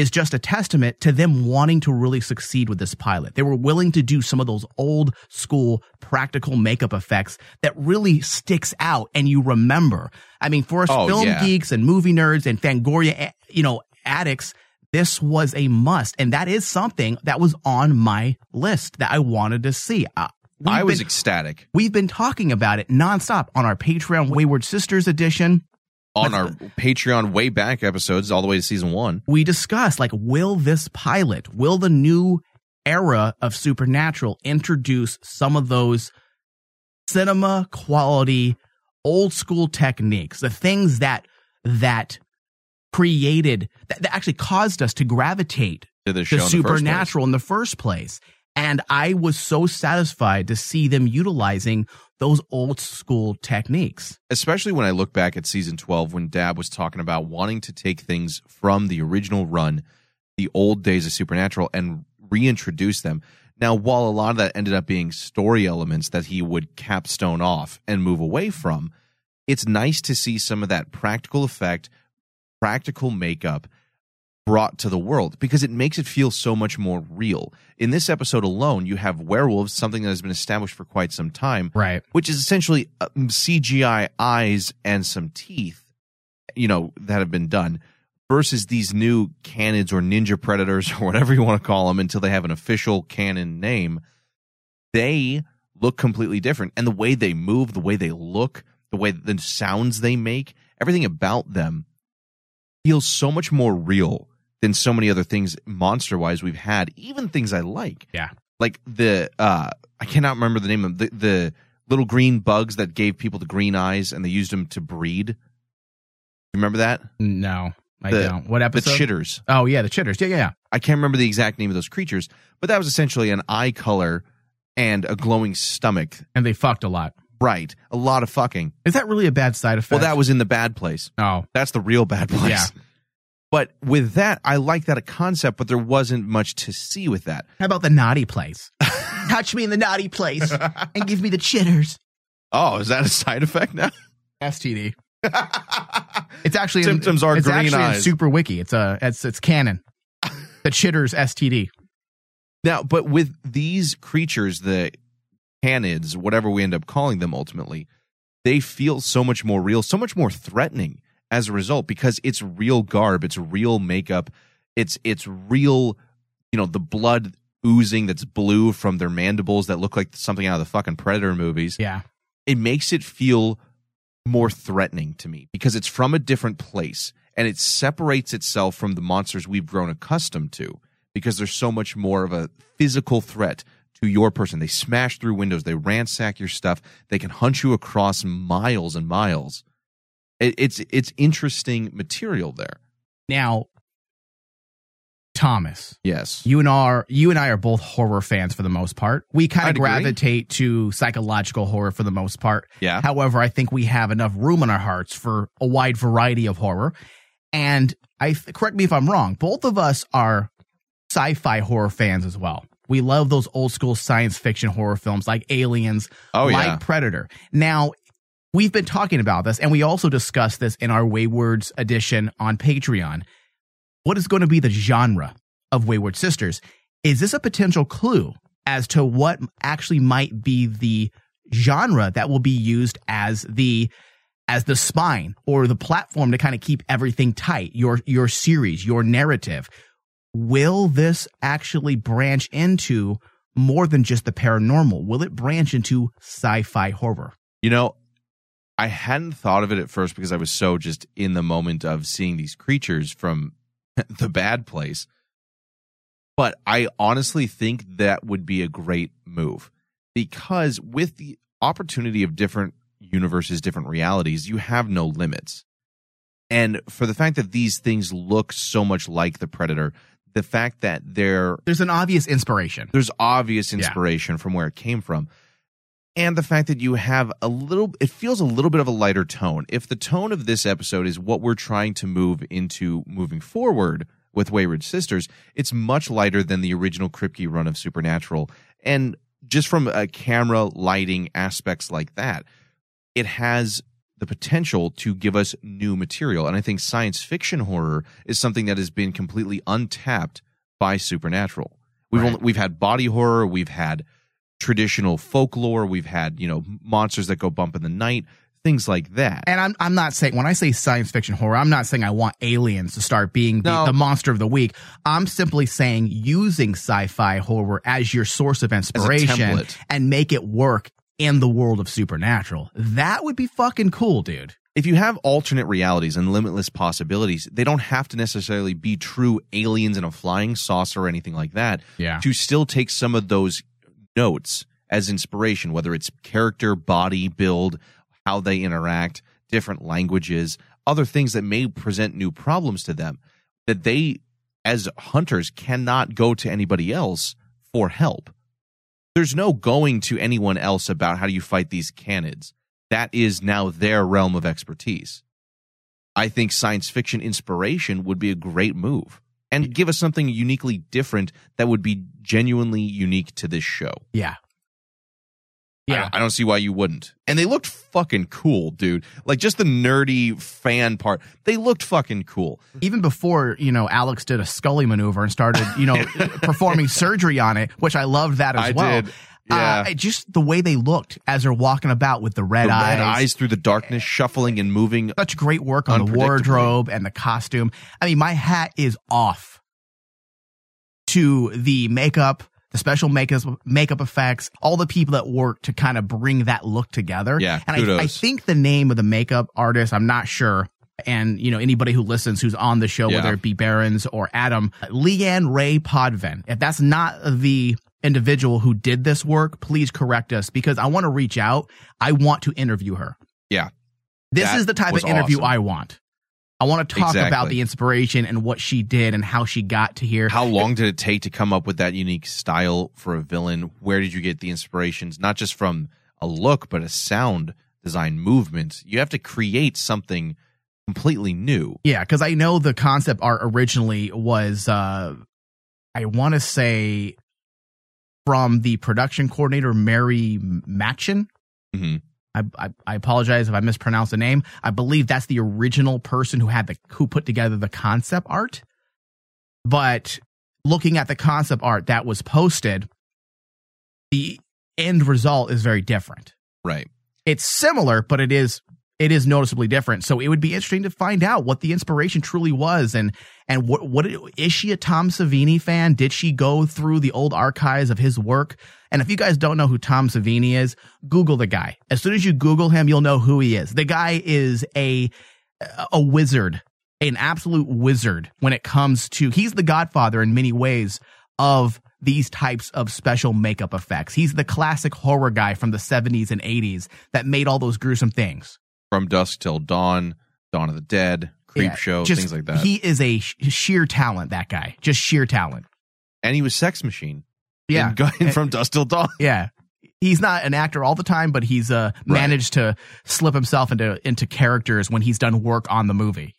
is just a testament to them wanting to really succeed with this pilot. They were willing to do some of those old school practical makeup effects that really sticks out and you remember. I mean, for us Oh, film yeah. geeks and movie nerds and Fangoria, eh, you know, addicts, this was a must. And that is something that was on my list that I wanted to see. Uh, I was been- ecstatic We've been talking about it nonstop on our Patreon Wayward Sisters edition. On our Patreon way back episodes, all the way to season one. we discussed like will this pilot will the new era of supernatural introduce some of those cinema quality old school techniques the things that that created that, that actually caused us to gravitate To the show to in the first supernatural in the first place and i was so satisfied to see them utilizing those old school techniques especially when I look back at season 12 when Dabb was talking about wanting to take things from the original run, the old days of Supernatural, and reintroduce them. Now, while a lot of that ended up being story elements that he would capstone off and move away from, it's nice to see some of that practical effect, practical makeup brought to the world because it makes it feel so much more real. In this episode alone, you have werewolves, something that has been established for quite some time, right which is essentially uh, CGI eyes and some teeth, you know, that have been done versus these new canids or ninja predators or whatever you want to call them until they have an official canon name. They look completely different. And the way they move, the way they look, the way the sounds they make, everything about them feels so much more real than so many other things monster wise we've had, even things I like yeah like the uh I cannot remember the name of the the little green bugs that gave people the green eyes and they used them to breed. You remember that? no i The- don't what episode? The chitters. oh yeah the chitters yeah yeah yeah I can't remember the exact name of those creatures, but that was essentially an eye color and a glowing stomach. and they fucked a lot Right. A lot of fucking. Is that really a bad side effect? Well, that was in the bad place. Oh, That's the real bad place. Yeah. But with that, I like that concept, but there wasn't much to see with that. how about the naughty place? Touch me in the naughty place and give me the chitters. Oh, is that a side effect now? STD. It's actually Symptoms in, are it's green actually in eyes. Super Wiki. It's a it's it's canon. The chitters STD. Now, but with these creatures, the canids, whatever we end up calling them ultimately, they feel so much more real, so much more threatening as a result because it's real garb, it's real makeup, it's it's real, you know, the blood oozing that's blue from their mandibles that look like something out of the fucking Predator movies. Yeah. It makes it feel more threatening to me because it's from a different place and it separates itself from the monsters we've grown accustomed to because there's so much more of a physical threat to your person. They smash through windows, they ransack your stuff, they can hunt you across miles and miles. It, it's it's interesting material there. Now, Thomas, Yes. you and are you and I are both horror fans for the most part. We kind of agree. gravitate to psychological horror for the most part. Yeah. However, I think we have enough room in our hearts for a wide variety of horror. And I correct me if I'm wrong. Both of us are sci-fi horror fans as well. We love those old school science fiction horror films like Aliens, Oh, like yeah. Predator. Now, we've been talking about this, and we also discussed this in our Waywards edition on Patreon. What is going to be the genre of Wayward Sisters? Is this a potential clue as to what actually might be the genre that will be used as the as the spine or the platform to kind of keep everything tight your your series your narrative will this actually branch into more than just the paranormal will it branch into sci-fi horror You know, I hadn't thought of it at first because I was so just in the moment of seeing these creatures from the bad place. But I honestly think that would be a great move because with the opportunity of different universes, different realities, you have no limits. And for the fact that these things look so much like the Predator, the fact that they're there's an obvious inspiration there's obvious inspiration from where it came from and the fact that you have a little it feels a little bit of a lighter tone if the tone of this episode is what we're trying to move into moving forward with Wayward Sisters, it's much lighter than the original Kripke run of Supernatural. And just from a camera, lighting, aspects like that, it has the potential to give us new material. And I think science fiction horror is something that has been completely untapped by Supernatural. We've only, we've had body horror, we've had traditional folklore, we've had, you know, monsters that go bump in the night, things like that. And I'm I'm not saying when I say science fiction horror, I'm not saying I want aliens to start being the, No. the monster of the week. I'm simply saying using sci-fi horror as your source of inspiration and make it work in the world of supernatural. That would be fucking cool, dude. if you have alternate realities and limitless possibilities, they don't have to necessarily be true aliens in a flying saucer or anything like that. Yeah. To still take some of those notes as inspiration, whether it's character, body, build, how they interact, different languages, other things that may present new problems to them that they, as hunters, cannot go to anybody else for help. There's no going to anyone else about how do you fight these canids that is now their realm of expertise. I think science fiction inspiration would be a great move and give us something uniquely different that would be genuinely unique to this show. Yeah. I don't, I don't see why you wouldn't. And they looked fucking cool, dude. Like just the nerdy fan part. They looked fucking cool. Even before, you know, Alex did a Scully maneuver and started, you know, performing surgery on it, which I loved that as I well. did. Yeah. Uh, just the way they looked as they're walking about with the red the eyes. red eyes through the darkness, shuffling and moving. Such great work on the wardrobe and the costume. I mean, my hat is off to the makeup, the special makeup, makeup effects, all the people that work to kind of bring that look together. Yeah, and I, I think the name of the makeup artist, I'm not sure. And you know anybody who listens who's on the show, Yeah. whether it be Berens or Adam, Leanne Ray Podavin. If that's not the individual who did this work, please correct us because I want to reach out. I want to interview her. Yeah. This is the type of interview awesome. I want. I want to talk about the inspiration and what she did and how she got to here. How long did it take to come up with that unique style for a villain? Where did you get the inspirations? Not just from a look, but a sound design movement. You have to create something completely new. Yeah, because I know the concept art originally was, uh, I want to say, from the production coordinator Mary Matchin. Mm-hmm. I, I I apologize if I mispronounced the name. I believe that's the original person who had the who put together the concept art. But looking at the concept art that was posted, the end result is very different. Right. It's similar, but it is it is noticeably different. So it would be interesting to find out what the inspiration truly was and and what what is she a Tom Savini fan? Did she go through the old archives of his work? And if you guys don't know who Tom Savini is, Google the guy. As soon as you Google him, you'll know who he is. The guy is a a wizard, an absolute wizard when it comes to he's the godfather in many ways of these types of special makeup effects. He's the classic horror guy from the 70s and 80s that made all those gruesome things. From Dusk Till Dawn, Dawn of the Dead, Creep Yeah, Show, just- things like that. He is a sh- sheer talent, that guy. Just sheer talent. and he was Sex Machine. Yeah. And- from Dusk Till Dawn. Yeah. He's not an actor all the time, but he's uh, managed to slip himself into into characters when he's done work on the movie.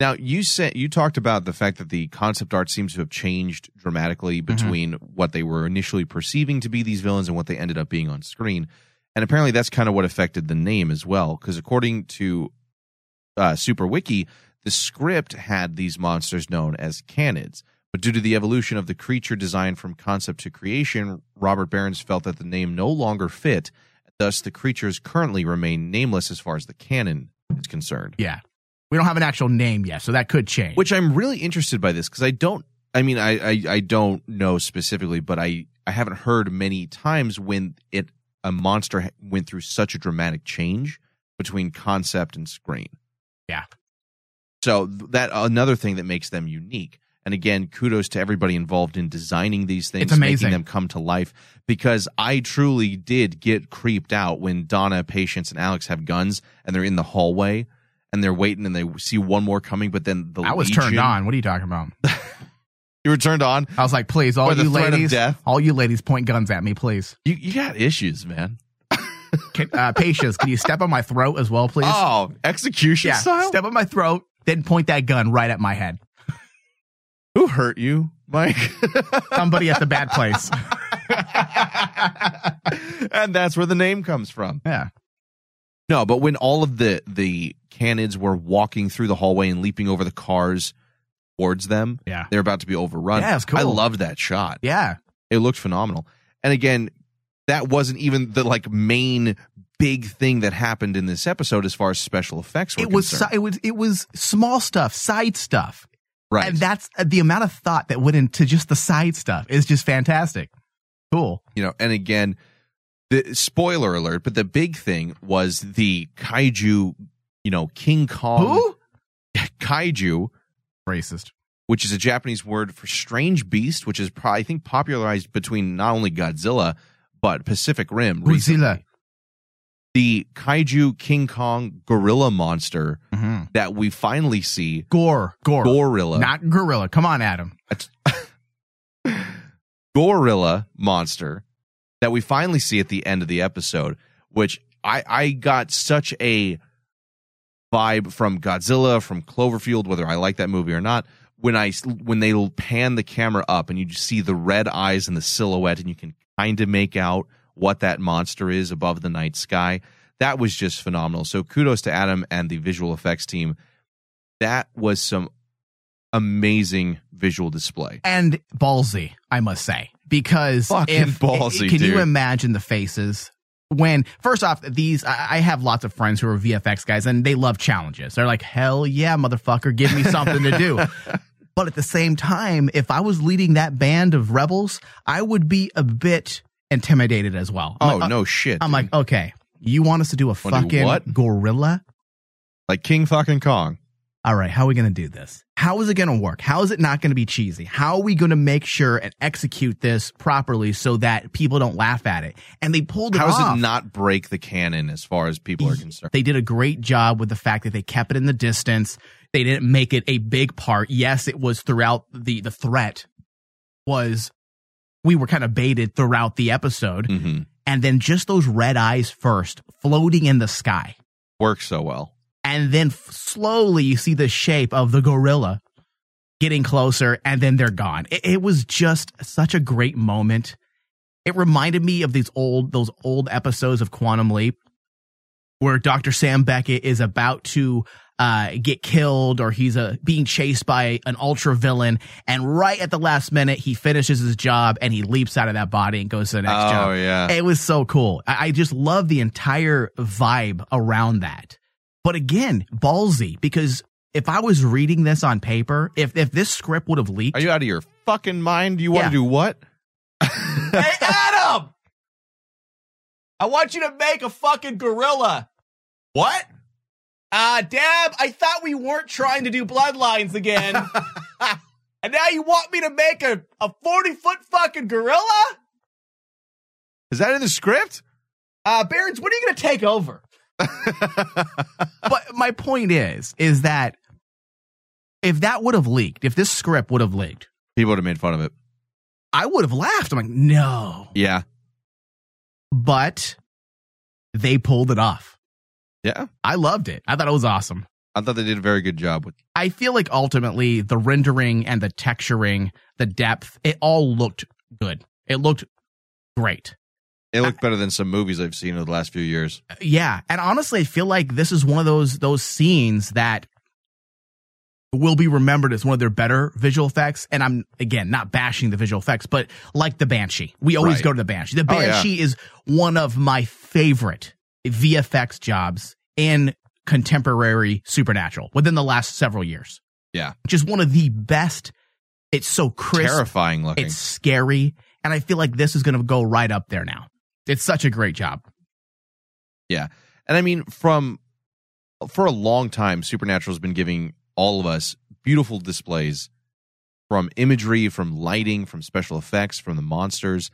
Now you said you talked about the fact that the concept art seems to have changed dramatically Mm-hmm. between what they were initially perceiving to be these villains and what they ended up being on screen. And apparently that's kind of what affected the name as well because according to uh, Super Wiki, the script had these monsters known as canids. But due to the evolution of the creature design from concept to creation, Robert Berens felt that the name no longer fit. Thus, the creatures currently remain nameless as far as the canon is concerned. Yeah. We don't have an actual name yet, so that could change. Which I'm really interested by this because I don't. I mean, I, I I don't know specifically, but I I haven't heard many times when it a monster went through such a dramatic change between concept and screen. Yeah. So that another thing that makes them unique. And again, kudos to everybody involved in designing these things, making them come to life. Because I truly did get creeped out when Donna, Patience, and Alex have guns and they're in the hallway and they're waiting and they see one more coming, but then the I was turned on. What are you talking about? You were turned on. I was like, please, all you ladies, all you ladies, point guns at me, please. You you got issues, man. Can, uh, patience, can you step on my throat as well, please? Oh, execution yeah, style. step on my throat, then point that gun right at my head. Who hurt you, Mike? Somebody at the bad place. and that's where the name comes from. Yeah. No, but when all of the the canids were walking through the hallway and leaping over the cars towards them, Yeah. they're about to be overrun. Yeah, it's cool. I loved that shot. Yeah. It looked phenomenal. And again, that wasn't even the like main big thing that happened in this episode as far as special effects were It was concerned. it was it was small stuff, side stuff. Right. And that's uh, the amount of thought that went into just the side stuff is just fantastic. Cool. you know, and again, the spoiler alert, but the big thing was the kaiju, you know, King Kong Who? kaiju, Racist. which is a Japanese word for strange beast, which is probably I think popularized between not only Godzilla but Pacific Rim. Godzilla. The kaiju King Kong gorilla monster Mhm. that we finally see, Gore. Gore. gorilla, Not gorilla. Come on, Adam. gorilla monster that we finally see at the end of the episode, which I, I got such a vibe from Godzilla, from Cloverfield, whether I like that movie or not. When I when they pan the camera up and you just see the red eyes and the silhouette, and you can kind of make out what that monster is above the night sky. That was just phenomenal. So kudos to Adam and the visual effects team. That was some amazing visual display. and ballsy, I must say, because Fucking if ballsy, can you imagine the faces when first off these I have lots of friends who are VFX guys and they love challenges. They're like, hell yeah, motherfucker, give me something to do. But at the same time, if I was leading that band of rebels, I would be a bit intimidated as well. I'm Oh like, uh, no shit! I'm dude. like, okay, you want us to do a Wanna do fucking what? gorilla? like King fucking Kong. all right, how are we going to do this? How is it going to work? How is it not going to be cheesy? How are we going to make sure and execute this properly so that people don't laugh at it? And they pulled it How does off. it not break the canon as far as people are concerned? They did a great job with the fact that they kept it in the distance. They didn't make it a big part. Yes, it was throughout the the threat was we were kind of baited throughout the episode. Mhm. And then just those red eyes first floating in the sky. Works so well. and then f- slowly you see the shape of the gorilla getting closer and then they're gone it, it was just such a great moment it reminded me of these old those old episodes of quantum leap where dr sam beckett is about to uh, get killed or he's uh, being chased by an ultra villain and right at the last minute he finishes his job and he leaps out of that body and goes to the next Oh, job Oh, yeah. it was so cool I, I just love the entire vibe around that but again, ballsy because if I was reading this on paper, if if this script would have leaked, Are you out of your fucking mind? You want Yeah. to do what? hey Adam, I want you to make a fucking gorilla. What? Uh, Dabb, I thought we weren't trying to do bloodlines again. and now you want me to make a, a 40 foot fucking gorilla? Is that in the script? Uh, Berens, when are you going to take over? but my point is, is that if that would have leaked, if this script would have leaked, People would have made fun of it. I would have laughed. I'm like, no. Yeah. But they pulled it off. Yeah. I loved it. I thought it was awesome. I thought they did a very good job with I feel like ultimately the rendering and the texturing, the depth, it all looked good. It looked great. it looked better than some movies I've seen in the last few years. Uh, yeah, and honestly, I feel like this is one of those those scenes that will be remembered as one of their better visual effects. And I'm again not bashing the visual effects, but like the Banshee, we always Right. go to the Banshee. The Oh, yeah. Banshee is one of my favorite VFX jobs in contemporary supernatural within the last several years. Yeah. Just one of the best. It's so crisp, Terrifying looking. it's scary, and I feel like this is going to go right up there now. It's such a great job. Yeah. And I mean, from for a long time, Supernatural has been giving all of us beautiful displays from imagery, from lighting, from special effects, from the monsters.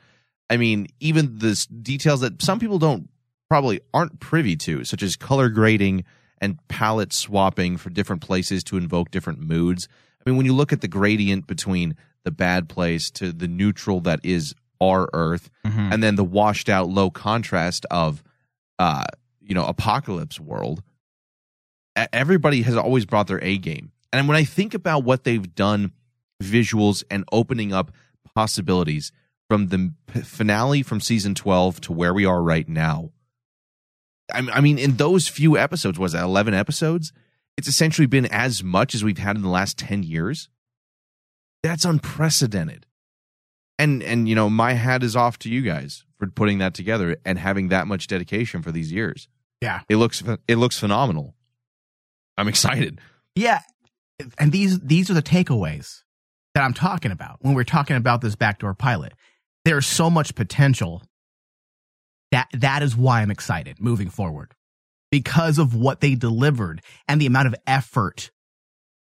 I mean, even the details that some people don't probably aren't privy to, such as color grading and palette swapping for different places to invoke different moods. I mean, when you look at the gradient between the bad place to the neutral that is our Earth, and then the washed out low contrast of uh you know apocalypse world everybody has always brought their a game and when i think about what they've done visuals, and opening up possibilities from the finale from season 12 to where we are right now. I mean, in those few episodes, was it 11 episodes? It's essentially been as much as we've had in the last 10 years. That's unprecedented. And, and, you know, my hat is off to you guys for putting that together and having that much dedication for these years. Yeah. It looks, it looks phenomenal. I'm excited. Yeah. And these these are the takeaways that I'm talking about when we're talking about this backdoor pilot. There's so much potential that that is why I'm excited moving forward. Because of what they delivered and the amount of effort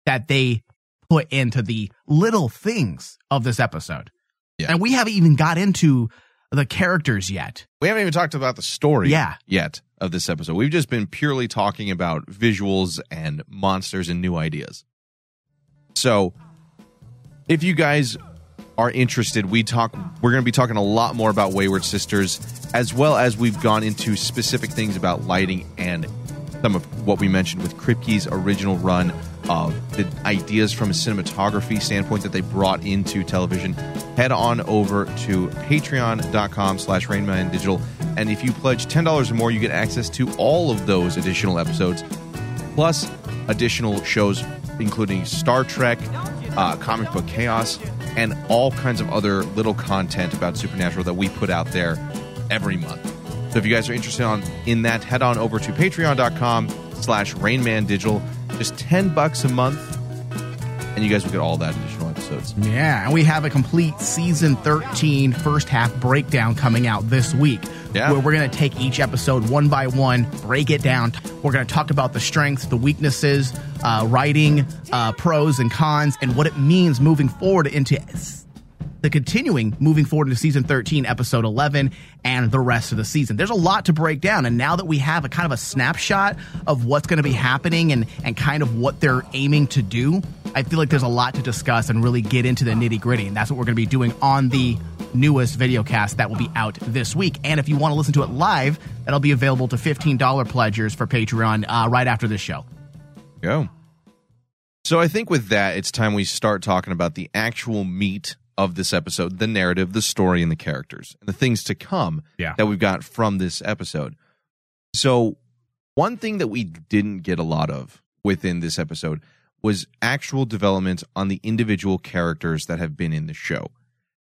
that they put into the little things of this episode. Yeah. And we haven't even got into the characters yet. We haven't even talked about the story Yeah. yet of this episode. We've just been purely talking about visuals and monsters and new ideas. So, if you guys are interested, we talk we're going to be talking a lot more about Wayward Sisters as well as we've gone into specific things about lighting and some of what we mentioned with Kripke's original run of the ideas from a cinematography standpoint that they brought into television. Head on over to patreon.com slash rainman digital and if you pledge $10 or more you get access to all of those additional episodes plus additional shows including star trek uh, comic book chaos and all kinds of other little content about supernatural that we put out there every month so if you guys are interested on in that, head on over to patreon.com slash rainmandigital. Just 10 bucks a month, and you guys will get all that additional episodes. Yeah, and we have a complete season 13 first half breakdown coming out this week. Yeah. Where we're going to take each episode one by one, break it down. We're going to talk about the strengths, the weaknesses, uh, writing, uh, pros and cons, and what it means moving forward into the continuing moving forward into season 13 episode 11 and the rest of the season there's a lot to break down and now that we have a kind of a snapshot of what's going to be happening and and kind of what they're aiming to do i feel like there's a lot to discuss and really get into the nitty gritty and that's what we're going to be doing on the newest video cast that will be out this week and if you want to listen to it live that'll be available to $15 pledgers for patreon uh, right after this show Go. So I think with that, it's time we start talking about the actual meat of this episode, the narrative, the story, and the characters, and the things to come Yeah. that we've got from this episode. So, one thing that we didn't get a lot of within this episode was actual development on the individual characters that have been in the show.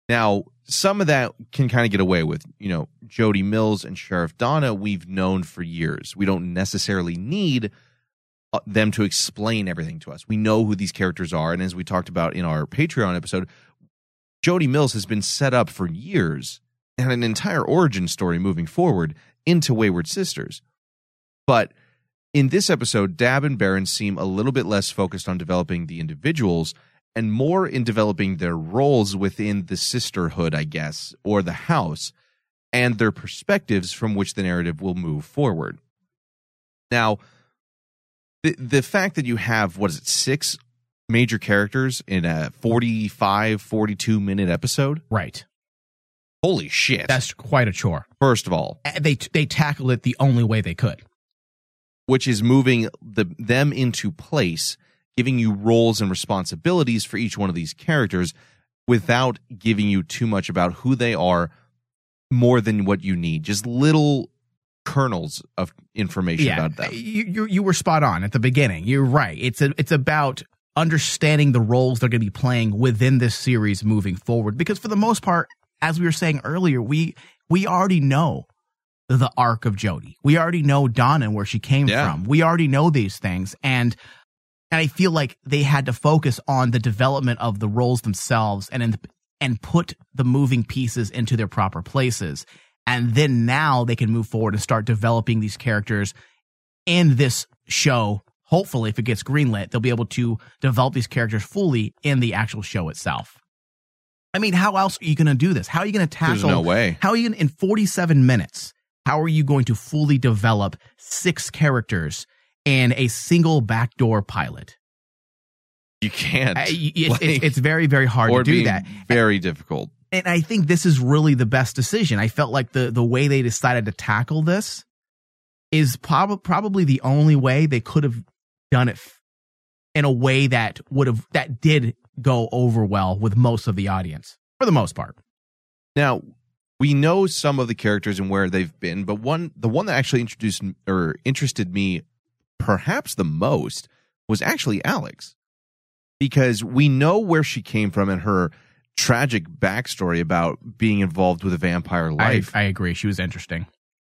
Now, some of that can kind of get away with, you know, Jody Mills and Sheriff Donna, we've known for years. We don't necessarily need uh, them to explain everything to us. We know who these characters are. And as we talked about in our Patreon episode, Jody Mills has been set up for years and an entire origin story moving forward into Wayward Sisters. But in this episode, Dabb and Berens seem a little bit less focused on developing the individuals and more in developing their roles within the sisterhood, I guess, or the house, and their perspectives from which the narrative will move forward. Now, the the fact that you have what is it, six major characters in a 45, 42 minute episode? right Holy shit. that's quite a chore first of all. Uh, they they tackled it the only way they could which is moving the them into place, giving you roles and responsibilities for each one of these characters without giving you too much about who they are more than what you need. Just little kernels of information about them. You, you you were spot on at the beginning. You're right. It's a, it's about understanding the roles they're going to be playing within this series moving forward. Because for the most part, as we were saying earlier, we we already know the arc of Jody. We already know Donna and where she came Yeah. from. We already know these things, and and I feel like they had to focus on the development of the roles themselves and in, and put the moving pieces into their proper places. And then now they can move forward and start developing these characters in this show. Hopefully, if it gets greenlit, they'll be able to develop these characters fully in the actual show itself. I mean, how else are you going to do this? How are you going to tackle? There's no way. How are you gonna, in 47 minutes? How are you going to fully develop six characters in a single backdoor pilot? You can't. Uh, y- it's, Like- it's, it's very, very hard to do that. Very difficult. And I think this is really the best decision. I felt like the the way they decided to tackle this is prob- probably the only way they could have done it f- in a way that would have that did go over well with most of the audience for the most part. Now, we know some of the characters and where they've been, but one the one that actually introduced or interested me perhaps the most was actually Alex. Because we know where she came from and her tragic backstory about being involved with a vampire life. I, I agree. She was interesting.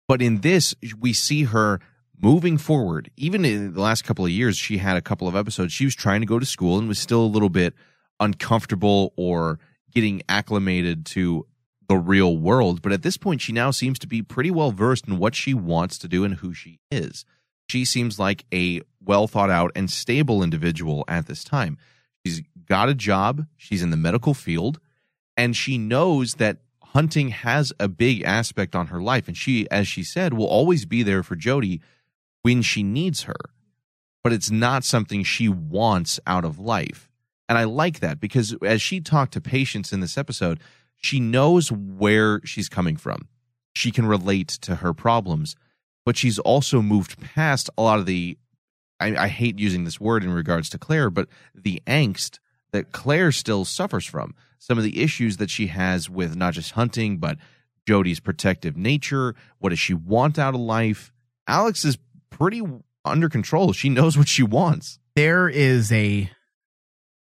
But in this, we see her moving forward. Even in the last couple of years, she had a couple of episodes. She was trying to go to school and was still a little bit uncomfortable or getting acclimated to the real world. But at this point, she now seems to be pretty well versed in what she wants to do and who she is. She seems like a well thought out and stable individual at this time. She's got a job, she's in the medical field, and she knows that hunting has a big aspect on her life. And she, as she said, will always be there for Jody when she needs her. But it's not something she wants out of life. And I like that because as she talked to patients in this episode, she knows where she's coming from. She can relate to her problems, but she's also moved past a lot of the. I, I hate using this word in regards to Claire, but the angst that Claire still suffers from. Some of the issues that she has with not just hunting, but Jody's protective nature. What does she want out of life? Alex is pretty under control. She knows what she wants. There is a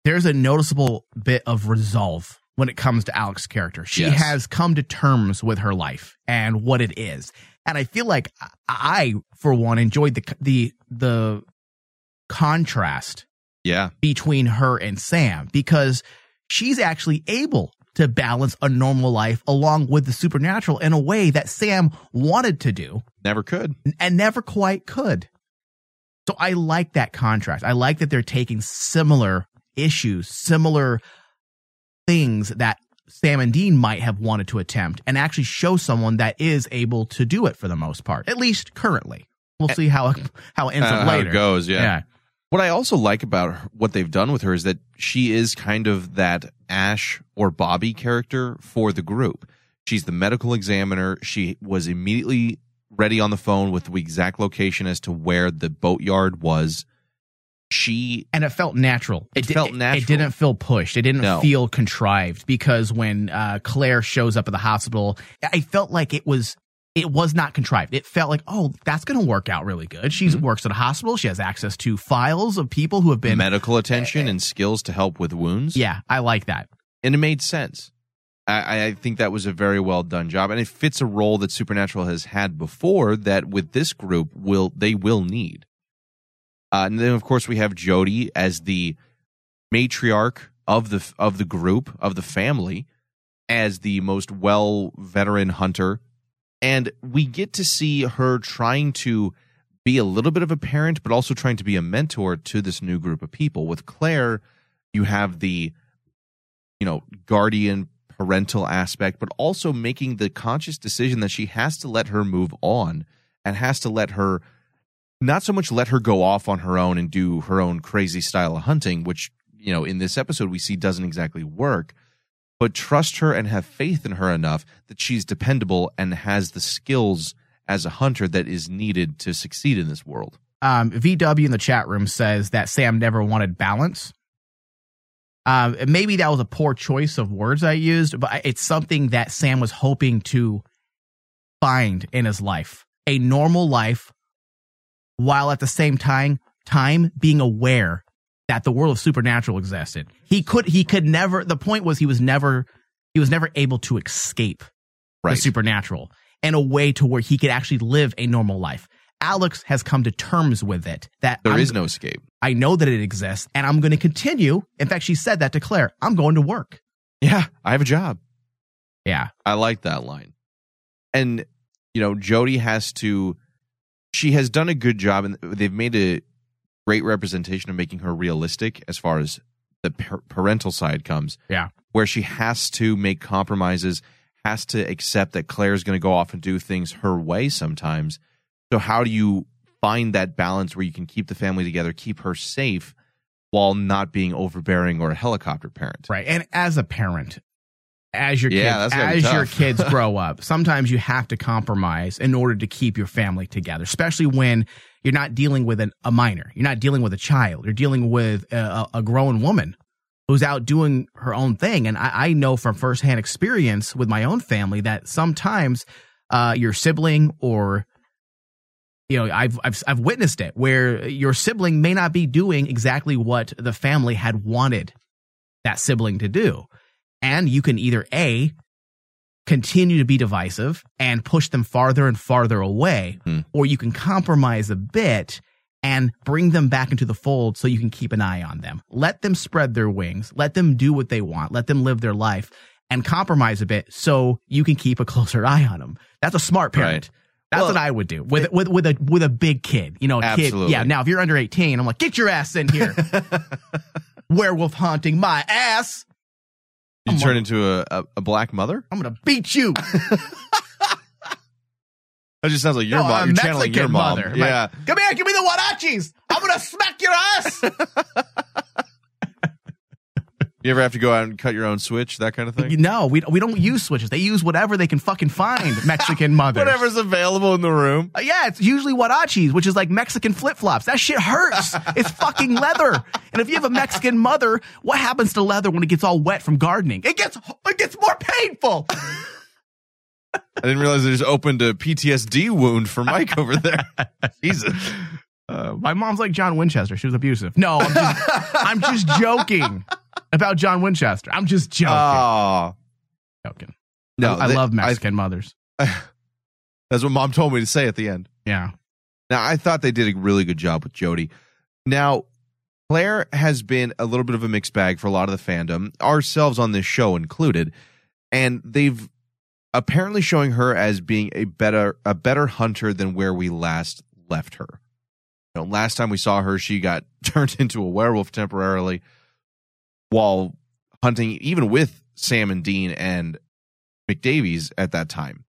there's a noticeable bit of resolve when it comes to Alex's character. She Yes. has come to terms with her life and what it is. And I feel like I- I, for one, enjoyed the the the contrast Yeah. between her and Sam because she's actually able to balance a normal life along with the supernatural in a way that Sam wanted to do Never could. and never quite could. So I like that contrast. I like that they're taking similar issues, similar things that Sam and Dean might have wanted to attempt and actually show someone that is able to do it for the most part, at least currently. We'll see how how it ends Uh, up how later. it goes, yeah. Yeah. What I also like about her- what they've done with her is that she is kind of that Ash or Bobby character for the group. She's the medical examiner. She was immediately ready on the phone with the exact location as to where the boatyard was. She and it felt natural. It di- felt natural. It didn't feel pushed. It didn't No. feel contrived because when uh, Claire shows up at the hospital, I felt like it was it was not contrived. It felt like, oh, that's going to work out really good. She Mm-hmm. works at a hospital. She has access to files of people who have been. medical attention and skills to help with wounds. yeah, I like that. and it made sense. I, I think that was a very well done job, and it fits a role that Supernatural has had before. That with this group will they will need. Uh, and then of course we have Jody as the matriarch of the of the group of the family, as the most well veteran hunter, and we get to see her trying to be a little bit of a parent, but also trying to be a mentor to this new group of people. With Claire, you have the you know, guardian parental aspect, but also making the conscious decision that she has to let her move on and has to let her not so much let her go off on her own and do her own crazy style of hunting, which, you know, in this episode we see doesn't exactly work, but trust her and have faith in her enough that she's dependable and has the skills as a hunter that is needed to succeed in this world. Um, VW in the chat room says that Sam never wanted balance. Um, maybe that was a poor choice of words I used, but it's something that Sam was hoping to find in his life a normal life, while at the same time, time being aware that the world of supernatural existed. He could, he could never. The point was, he was never, he was never able to escape Right. the supernatural in a way to where he could actually live a normal life. Alex has come to terms with it that There I'm- is no escape. I know that it exists and I'm going to continue. In fact, she said that to Claire. I'm going to work. Yeah, I have a job. Yeah. I like that line. And you know, Jody has to she has done a good job and they've made a great representation of making her realistic as far as the par- parental side comes. Yeah. Where she has to make compromises, has to accept that Claire's going to go off and do things her way sometimes. So how do you find that balance where you can keep the family together, keep her safe while not being overbearing or a helicopter parent? Right. And as a parent, as your Yeah, kids that's gotta be as tough. your kids grow up sometimes you have to compromise in order to keep your family together especially when you're not dealing with an, a minor. You're not dealing with a child. You're dealing with a, a a grown woman who's out doing her own thing. And I, I know from firsthand experience with my own family that sometimes uh, your sibling or you know I've, I've I've witnessed it where your sibling may not be doing exactly what the family had wanted that sibling to do and you can either a continue to be divisive and push them farther and farther away Hmm. or you can compromise a bit and bring them back into the fold so you can keep an eye on them let them spread their wings let them do what they want let them live their life and compromise a bit so you can keep a closer eye on them that's a smart parent Right. That's Well, what I would do with with with a with a big kid, you know, a kid. Yeah. Now, if you're under 18, I'm like, get your ass in here. Werewolf hunting my ass. You I'm turn a- into a, a, a black mother? I'm gonna beat you. That just sounds like your No, mom. You're channeling your mom. mother. Yeah. like, Come here, give me the huarachis. I'm gonna smack your ass. You ever have to go out and cut your own switch, that kind of thing? no, we we don't use switches. They use whatever they can fucking find. Mexican mothers. Whatever's available in the room. Uh, yeah, it's usually huarachis, which is like Mexican flip flops. That shit hurts. it's fucking leather. And if you have a Mexican mother, what happens to leather when it gets all wet from gardening? It gets it gets more painful. I didn't realize they just opened a PTSD wound for Mike over there. Jesus. Uh, my mom's like John Winchester. She was abusive. No, I'm just, I'm just joking about John Winchester. I'm just joking. Oh. joking. No, I, I they- love Mexican mothers. That's what mom told me to say at the end. Yeah. Now, I thought they did a really good job with Jody. Now, Claire has been a little bit of a mixed bag for a lot of the fandom, ourselves on this show included, and they've apparently showing her as being a better a better hunter than where we last left her. You know, last time we saw her, she got turned into a werewolf temporarily while hunting, even with Sam and Dean and Mick Davies at that time.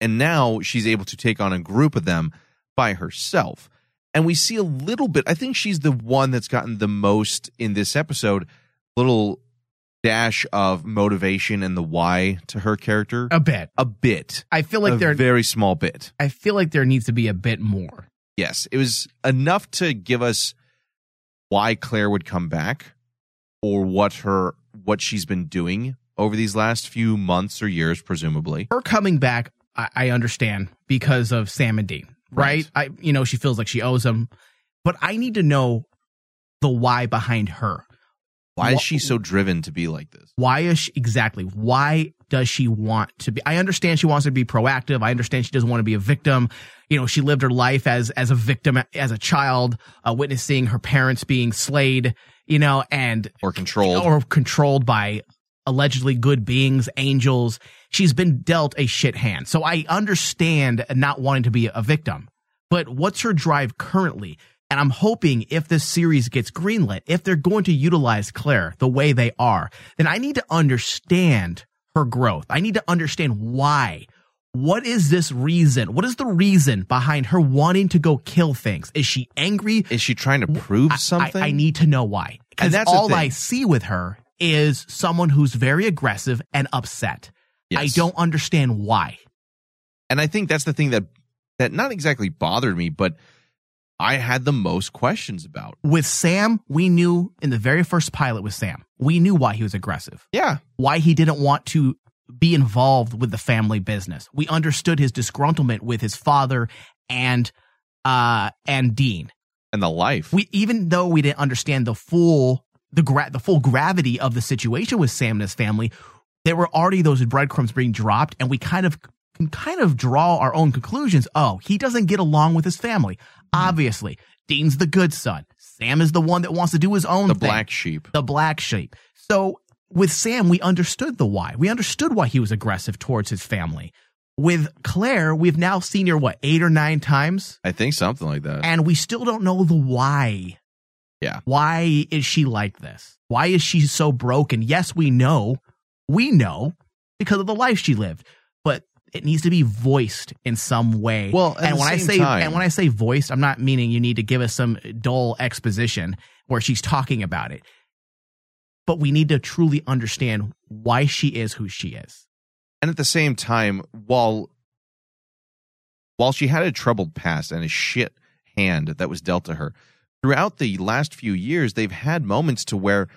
And now she's able to take on a group of them by herself. And we see a little bit, I think she's the one that's gotten the most in this episode, little dash of motivation and the why to her character. A bit. A bit. I feel like a there very small bit. I feel like there needs to be a bit more. Yes, it was enough to give us why Claire would come back or what her what she's been doing over these last few months or years presumably. Her coming back, I, I understand because of Sam and Dean, right? I you know, she feels like she owes them. But I need to know the why behind her. Why is she so driven to be like this? Why is she exactly? Why does she want to be? I understand she wants to be proactive. I understand she doesn't want to be a victim. You know, she lived her life as as a victim as a child, uh, witnessing her parents being slayed. You know, and Or controlled. or controlled by allegedly good beings, angels. She's been dealt a shit hand. So I understand not wanting to be a victim. But what's her drive currently? And I'm hoping if this series gets greenlit, if they're going to utilize Claire the way they are, then I need to understand her growth. I need to understand why. What is this reason? What is the reason behind her wanting to go kill things? Is she angry? Is she trying to prove I- something? I, I need to know why. And Because that's all. I see with her is someone who's very aggressive and upset. I don't understand why. and I think that's the thing that that not exactly bothered me, but I had the most questions about. With Sam, we knew in the very first pilot with Sam, we knew why he was aggressive. Yeah. Why he didn't want to be involved with the family business. We understood his disgruntlement with his father and uh and Dean. And the life. We even though we didn't understand the full the gra- the full gravity of the situation with Sam and his family, there were already those breadcrumbs being dropped, and we kind of can kind of draw our own conclusions. Oh, he doesn't get along with his family. Hmm. Obviously, Dean's the good son. Sam is the one that wants to do his own thing. the thing. black sheep. The black sheep. So with Sam, we understood the why. We understood why he was aggressive towards his family. With Claire, we've now seen her what eight or nine times, I think something like that. and we still don't know the why. yeah. Why is she like this? Why is she so broken? Yes, we know. We know because of the life she lived, it needs to be voiced in some way. Well, and when I say time- and when I say voiced, I'm not meaning you need to give us some dull exposition where she's talking about it. But we need to truly understand why she is who she is. And at the same time, while while she had a troubled past and a shit hand that was dealt to her, throughout the last few years, they've had moments to where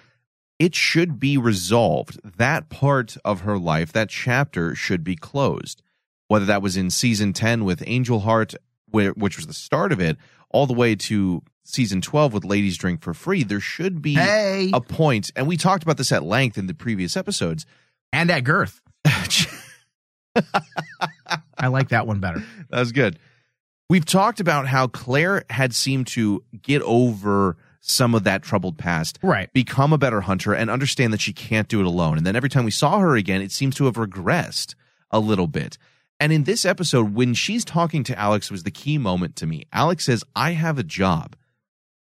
it should be resolved. That part of her life, that chapter should be closed. Whether that was in season 10 with Angel Heart, which was the start of it, all the way to season 12 with Ladies Drink for Free, there should be Hey. a point, and we talked about this at length in the previous episodes. And at girth. I like that one better. That was good. We've talked about how Claire had seemed to get over some of that troubled past, Right. become a better hunter, and understand that she can't do it alone. And then every time we saw her again, it seems to have regressed a little bit. And in this episode, when she's talking to Alex, was the key moment to me. Alex says, I have a job.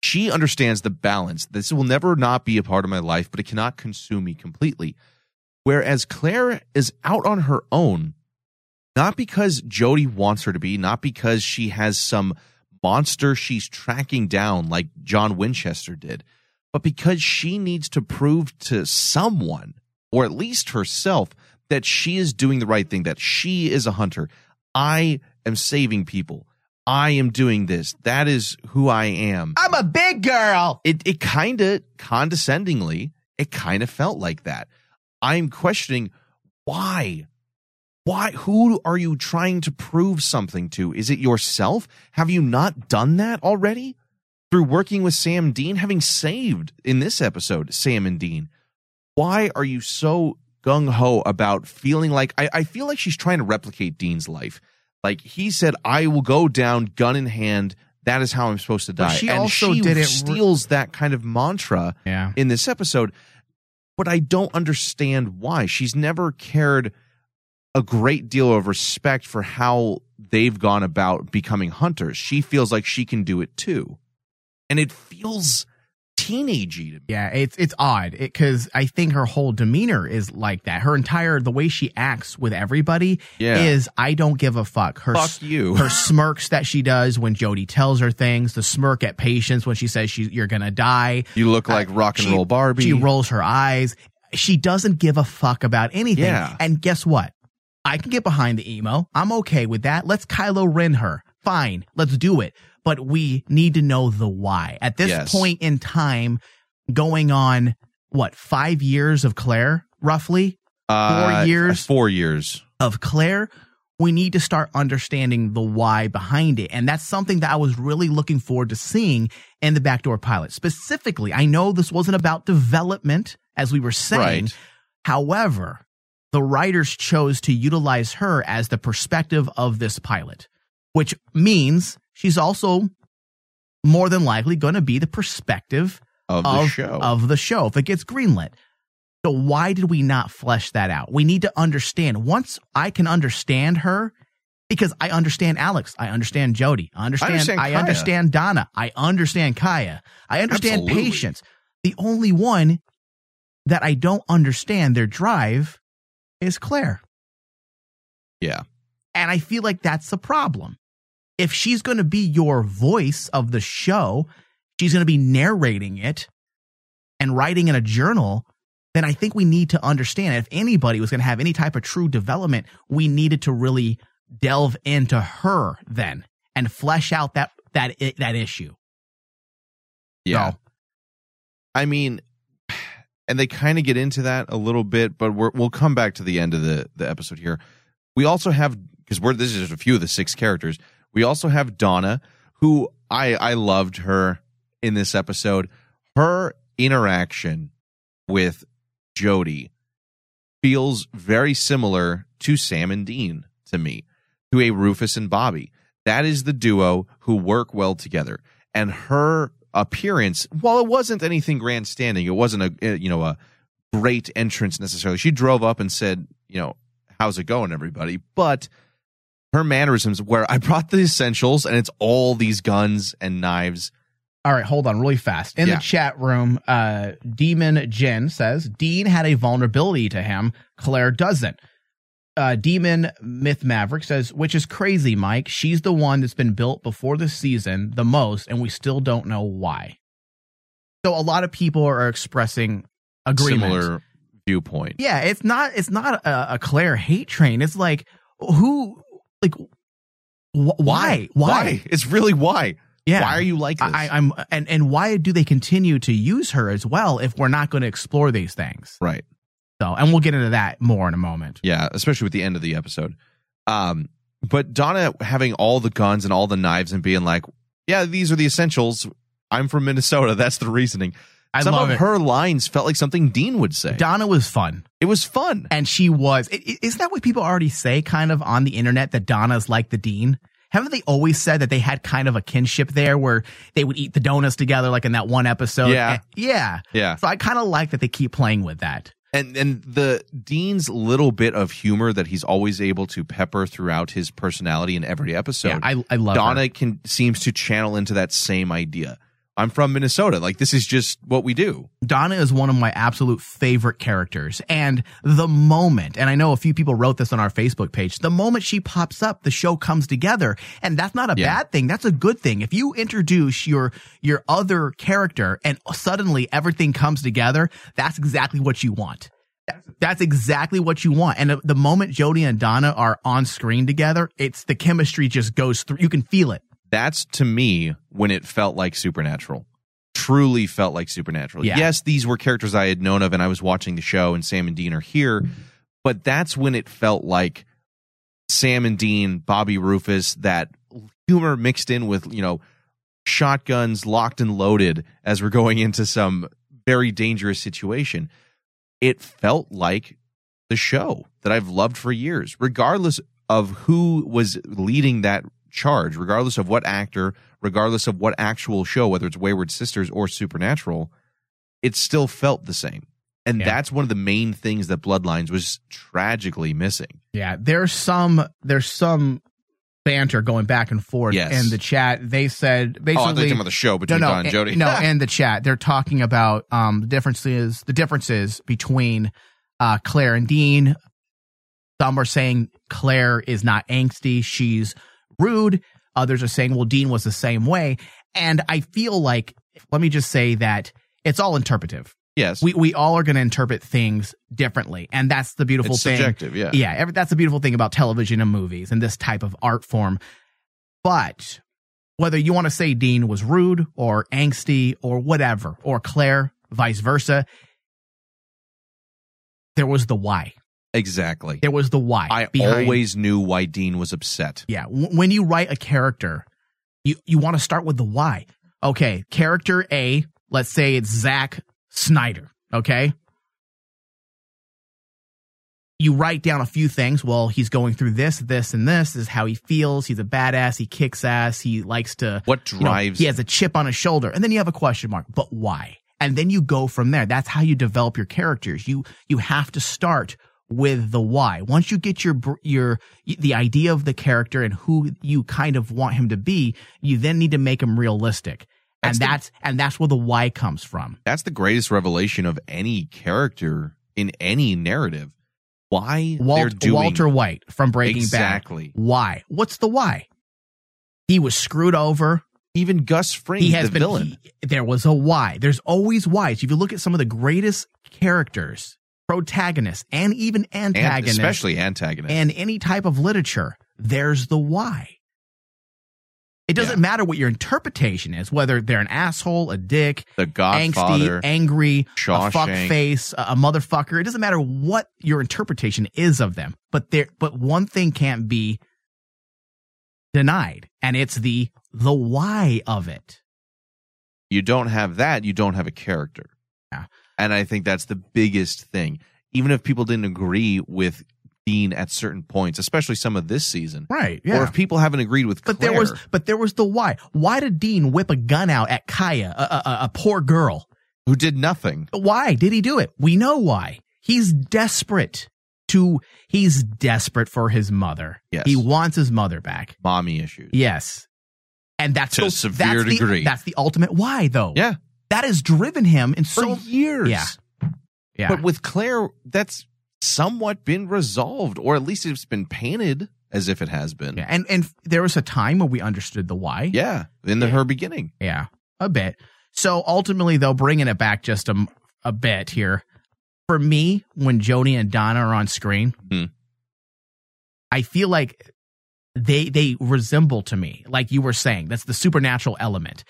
She understands the balance. This will never not be a part of my life, but it cannot consume me completely. Whereas Claire is out on her own, not because Jody wants her to be, not because she has some monster she's tracking down like John Winchester did, but because she needs to prove to someone, or at least herself, that she is doing the right thing, that she is a hunter. I am saving people. I am doing this. That is who I am. I'm a big girl. It it kind of condescendingly, it kind of felt like that. I'm questioning why why who are you trying to prove something to is it yourself have you not done that already through working with sam dean having saved in this episode sam and dean why are you so gung-ho about feeling like I, I feel like she's trying to replicate dean's life like he said i will go down gun in hand that is how i'm supposed to But die she and also she didn't re- steals that kind of mantra Yeah. in this episode but I don't understand why. She's never cared a great deal of respect for how they've gone about becoming hunters. She feels like she can do it too. And it feels teenagey to me. Yeah, it's it's odd because I think her whole demeanor is like that. Her entire the way she acts with everybody Yeah. is I don't give a fuck. Her Fuck you. her smirks that she does when Jody tells her things, the smirk at Patience when she says she you're gonna die. You look like rock and She- roll Barbie. She rolls her eyes. She doesn't give a fuck about anything. Yeah. And guess what? I can get behind the emo. I'm okay with that. Let's Kylo Ren her. Fine. Let's do it. But we need to know the why. At this Yes. point in time, going on what, five years of Claire, roughly? Uh, Four years Four years. of Claire, we need to start understanding the why behind it. And that's something that I was really looking forward to seeing in the backdoor pilot. Specifically, I know this wasn't about development, as we were saying. Right. However, the writers chose to utilize her as the perspective of this pilot, which means she's also more than likely going to be the perspective Of the show. of the show if it gets greenlit. So why did we not flesh that out? We need to understand. Once I can understand her, because I understand Alex, I understand Jody, I understand, understand I understand Donna, I understand Kaia, I understand Absolutely. Patience. The only one that I don't understand their drive is Claire. Yeah. And I feel like that's the problem. If she's going to be your voice of the show, she's going to be narrating it and writing in a journal, then I think we need to understand if anybody was going to have any type of true development, we needed to really delve into her then and flesh out that that that issue. Yeah. So- I mean, and they kind of get into that a little bit, but we're, we'll come back to the end of the, the episode here. We also have, because we're, this is just a few of the six characters. We also have Donna, who I, I loved her in this episode. Her interaction with Jody feels very similar to Sam and Dean to me, to a Rufus and Bobby. That is the duo who work well together. And her appearance, while it wasn't anything grandstanding, it wasn't a uh, you know a great entrance necessarily. She drove up and said, you know, how's it going, everybody? But her mannerisms, where I brought the essentials, and it's all these guns and knives. All right, hold on really fast. In Yeah. the chat room, uh, Demon Jen says Dean had a vulnerability to him. Claire doesn't. Uh, Demon Myth Maverick says, which is crazy, Mike. She's the one that's been built before the season the most, and we still don't know why. So a lot of people are expressing agreement. Similar viewpoint. Yeah, it's not it's not a, a Claire hate train. It's like who like wh- why? why It's really why. Yeah. Why are you like this? I, I'm and and why do they continue to use her as well if we're not going to explore these things? right. So, and we'll get into that more in a moment. Yeah, especially with the end of the episode. Um, but Donna having all the guns and all the knives and being like, "Yeah, these are the essentials. I'm from Minnesota. That's the reasoning." I Some love of it. her lines felt like something Dean would say. Donna was fun. it was fun. And she was. i- i- Isn't that what people already say kind of on the internet that Donna's like the dean? Haven't they always said that they had kind of a kinship there where they would eat the donuts together, like in that one episode? Yeah. And- yeah. Yeah. So I kind of like that they keep playing with that. and and the Dean's little bit of humor that he's always able to pepper throughout his personality in every episode. Yeah, I, I love Donna her. can seems to channel into that same idea. I'm from Minnesota. Like this is just what we do. Donna is one of my absolute favorite characters. And the moment, and I know a few people wrote this on our Facebook page, the moment she pops up, the show comes together. And that's not a Yeah. bad thing. That's a good thing. If you introduce your, your other character and suddenly everything comes together, that's exactly what you want. That's exactly what you want. And the- the moment Jody and Donna are on screen together, it's the chemistry just goes through. You can feel it. That's to me when it felt like supernatural. Truly felt like supernatural. Yeah. Yes, these were characters I had known of and I was watching the show and Sam and Dean are here, but that's when it felt like Sam and Dean, Bobby Rufus, that humor mixed in with, you know, shotguns locked and loaded as we're going into some very dangerous situation. It felt like the show that I've loved for years, regardless of who was leading that charge, regardless of what actor, regardless of what actual show, whether it's Wayward Sisters or Supernatural, it still felt the same. And Yeah. that's one of the main things that Bloodlines was tragically missing. Yeah, there's some there's some banter going back and forth Yes. in the chat. They said Oh, I basically thought you were talking about the show between no, no, Don and Jody. no, in the chat they're talking about um the differences the differences between uh Claire and Dean. Some are saying Claire is not angsty, she's rude. Others are saying, well, Dean was the same way. And I feel like let me just say that it's all interpretive. yes. We we all are going to interpret things differently, and that's the beautiful It's thing. subjective, yeah. yeah. Every, that's the beautiful thing about television and movies and this type of art form. But whether you want to say Dean was rude or angsty or whatever, or Claire, vice versa, there was the why. Exactly. There was the why. I behind- always knew why Dean was upset. yeah. w- When you write a character, you, you want to start with the why. Okay. Character A, let's say it's Zack Snyder. Okay. You write down a few things. Well, he's going through this, this, and this. This is how he feels. He's a badass. He kicks ass. He likes to. What you know, drives he has a chip on his shoulder. And then you have a question mark. But why? And then you go from there. That's how you develop your characters. You you have to start with the why. Once you get your your the idea of the character and who you kind of want him to be, you then need to make him realistic. And That's the- that's and that's where the why comes from. That's the greatest revelation of any character in any narrative. Why they're Walt, doing Walter White from Breaking Exactly. Bad. Why? What's the why? He was screwed over. even Gus Fring, he has the been villain. he- there was a why there's always whys if you look at some of the greatest characters protagonists and even and antagonists especially antagonists, and any type of literature there's the why it doesn't Yeah. matter what your interpretation is whether they're an asshole a dick the Godfather, angsty angry a fuck face a, a motherfucker it doesn't matter what your interpretation is of them but there but one thing can't be denied and it's the the why of it you don't have that, you don't have a character. Yeah. And I think that's the biggest thing. Even if people didn't agree with Dean at certain points, especially some of this season, right or if people haven't agreed with But Claire, there was, but there was the why. Why did Dean whip a gun out at Kaia, a, a, a- poor girl? who did nothing. Why did he do it? We know why. He's desperate to. He's desperate for his mother. Yes. he wants his mother back. Mommy issues. Yes, and that's To a severe that's the- degree. that's the ultimate why, though. Yeah. That has driven him in For so years. Yeah, yeah. But with Claire, that's somewhat been resolved, or at least it's been painted as if it has been. yeah. and and there was a time where we understood the why. Yeah, in the, her beginning. Yeah, a bit. So ultimately, though, bringing it back just a, a bit here, for me, when Jody and Donna are on screen, Hmm. I feel like they they resemble to me, like you were saying. That's the supernatural element.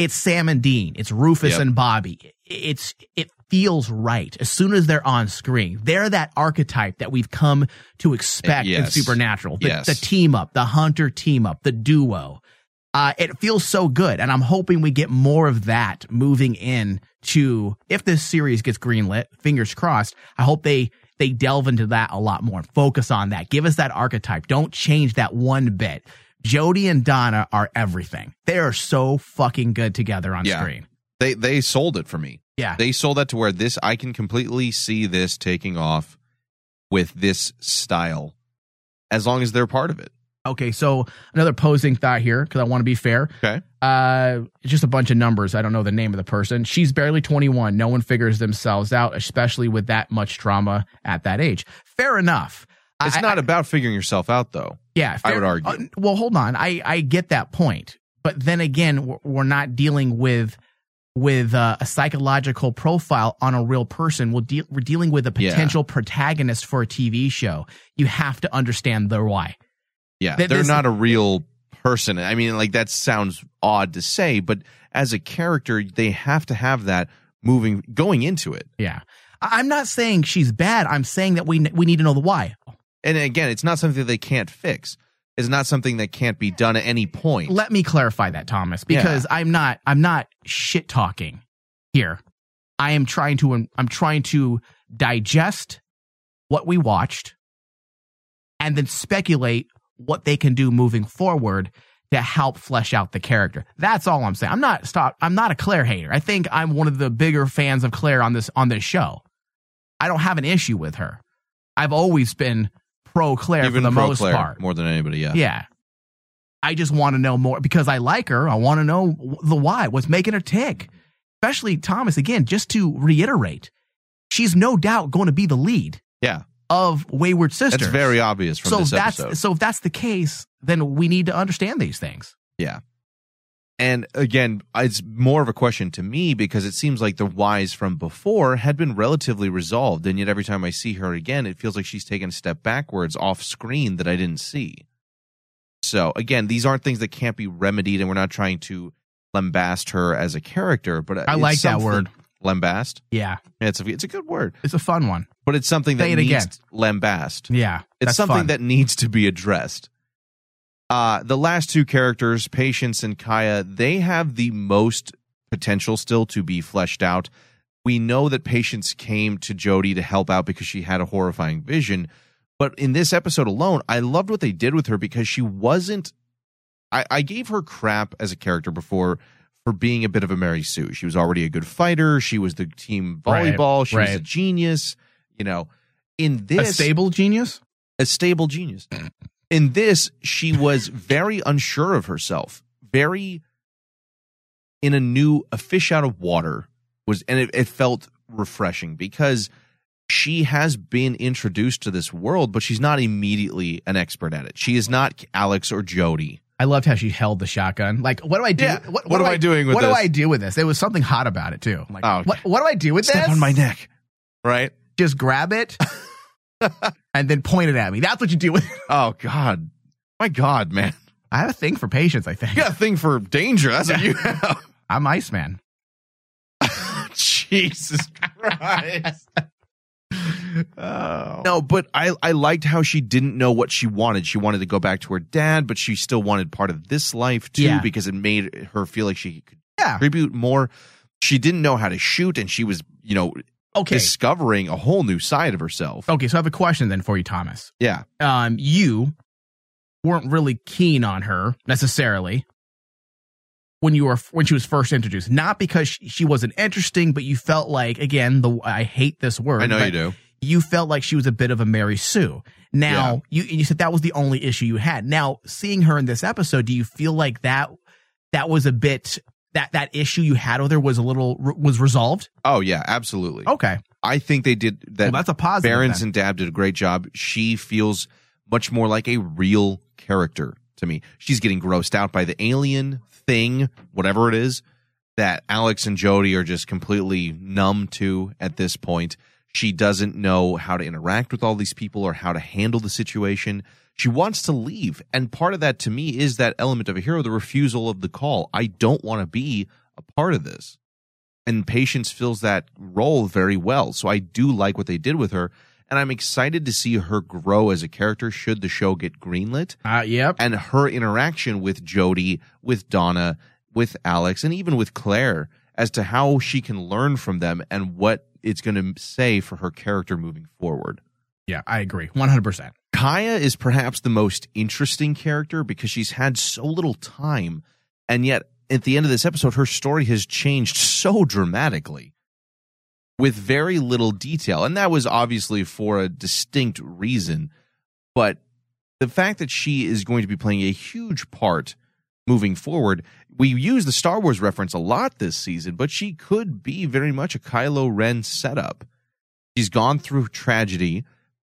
It's Sam and Dean. It's Rufus Yep. and Bobby. It's it feels right as soon as they're on screen. They're that archetype that we've come to expect in Supernatural. The, Yes. the team up, the hunter team up, the duo. Uh, it feels so good, and I'm hoping we get more of that moving in to if this series gets greenlit. Fingers crossed. I hope they they delve into that a lot more. Focus on that. Give us that archetype. Don't change that one bit. Jody and Donna are everything. They are so fucking good together on Yeah. screen. They they sold it for me. Yeah. They sold that to where this I can completely see this taking off with this style as long as they're part of it. Okay, so another posing thought here because I want to be fair. Okay. Uh, just a bunch of numbers. I don't know the name of the person. She's barely 21. No one figures themselves out, especially with that much trauma at that age. Fair enough. It's I- not about figuring yourself out though. Yeah, I would argue. uh, well, hold on. I I get that point, but then again, we're, we're not dealing with with uh, a psychological profile on a real person. We'll deal we're dealing with a Yeah. potential protagonist for a TV show. You have to understand the why. Yeah, Th- they're this- not a real person. I mean, like that sounds odd to say, but as a character, they have to have that moving going into it. Yeah, I- I'm not saying she's bad. I'm saying that we we need to know the why. And again, it's not something that they can't fix. It's not something that can't be done at any point. Let me clarify that, Thomas, because I'm not I'm not shit talking here. I am trying to I'm trying to digest what we watched and then speculate what they can do moving forward to help flesh out the character. That's all I'm saying. I'm not stop I'm not a Claire hater. I think I'm one of the bigger fans of Claire on this on this show. I don't have an issue with her. I've always been pro Claire Even for the most Claire part. more than anybody. Yeah. Yeah. I just want to know more because I like her. I want to know the why. What's making her tick? Especially Thomas, again, just to reiterate, she's no doubt going to be the lead Yeah. of Wayward Sisters. That's very obvious from so that's episode. so if that's the case, then we need to understand these things. Yeah. And again, it's more of a question to me because it seems like the whys from before had been relatively resolved. And yet every time I see her again, it feels like she's taken a step backwards off screen that I didn't see. So again, these aren't things that can't be remedied, and we're not trying to lambast her as a character. But I like that word. lambast. Yeah, it's a it's a good word, it's a fun one. but it's something that it needs again. lambast. Yeah, It's something fun. that needs to be addressed. Uh, the last two characters, Patience and Kaia, they have the most potential still to be fleshed out. We know that Patience came to Jody to help out because she had a horrifying vision. But in this episode alone, I loved what they did with her because she wasn't. I, I gave her crap as a character before for being a bit of a Mary Sue. She was already a good fighter. She was the team Right, volleyball. she was a genius. You know, in a this stable genius. a stable genius. In this, she was very unsure of herself, very in a new a fish out of water was, and it, it felt refreshing because she has been introduced to this world, but she's not immediately an expert at it. She is not Alex or Jody. I loved how she held the shotgun. Like, what do I do? Yeah, What, what do am I doing with What do? I do with this? There was something hot about it too. Like, Oh, what what do I do with Step this? on my neck, right? Just grab it and then point it at me. That's what you do with. Oh God, my God, man! I have a thing for patience. I think You got a thing for danger. That's what you have. I'm Iceman. Jesus Christ. Oh. No, but I, I liked how she didn't know what she wanted. She wanted to go back to her dad, but she still wanted part of this life too Yeah. because it made her feel like she could Yeah. contribute more. She didn't know how to shoot, and she was, you know, Okay. discovering a whole new side of herself. Okay, so I have a question then for you, Thomas. Yeah. Um, you weren't really keen on her necessarily when you were when she was first introduced. Not because she, she wasn't interesting, but you felt like again the I hate this word. I know you do. You felt like she was a bit of a Mary Sue. Now you you said that was the only issue you had. Now seeing her in this episode, do you feel like that that was a bit that that issue you had with her was a little was resolved? Oh yeah, absolutely. Okay. I think they did that. Well, that's a positive Berens and Dabb did a great job. She feels much more like a real character to me. She's getting grossed out by the alien thing, whatever it is, that Alex and Jody are just completely numb to at this point. She doesn't know how to interact with all these people or how to handle the situation. She wants to leave. And part of that to me is that element of a hero, the refusal of the call. I don't want to be a part of this. And Patience fills that role very well. So I do like what they did with her. And I'm excited to see her grow as a character should the show get greenlit. Uh, yep. And her interaction with Jody, with Donna, with Alex, and even with Claire as to how she can learn from them and what it's going to say for her character moving forward. Yeah, I agree. 100%. Kaia is perhaps the most interesting character because she's had so little time. And yet, at the end of this episode, her story has changed so dramatically with very little detail. And that was obviously for a distinct reason. But the fact that she is going to be playing a huge part moving forward, we use the Star Wars reference a lot this season, but she could be very much a Kylo Ren setup. She's gone through tragedy.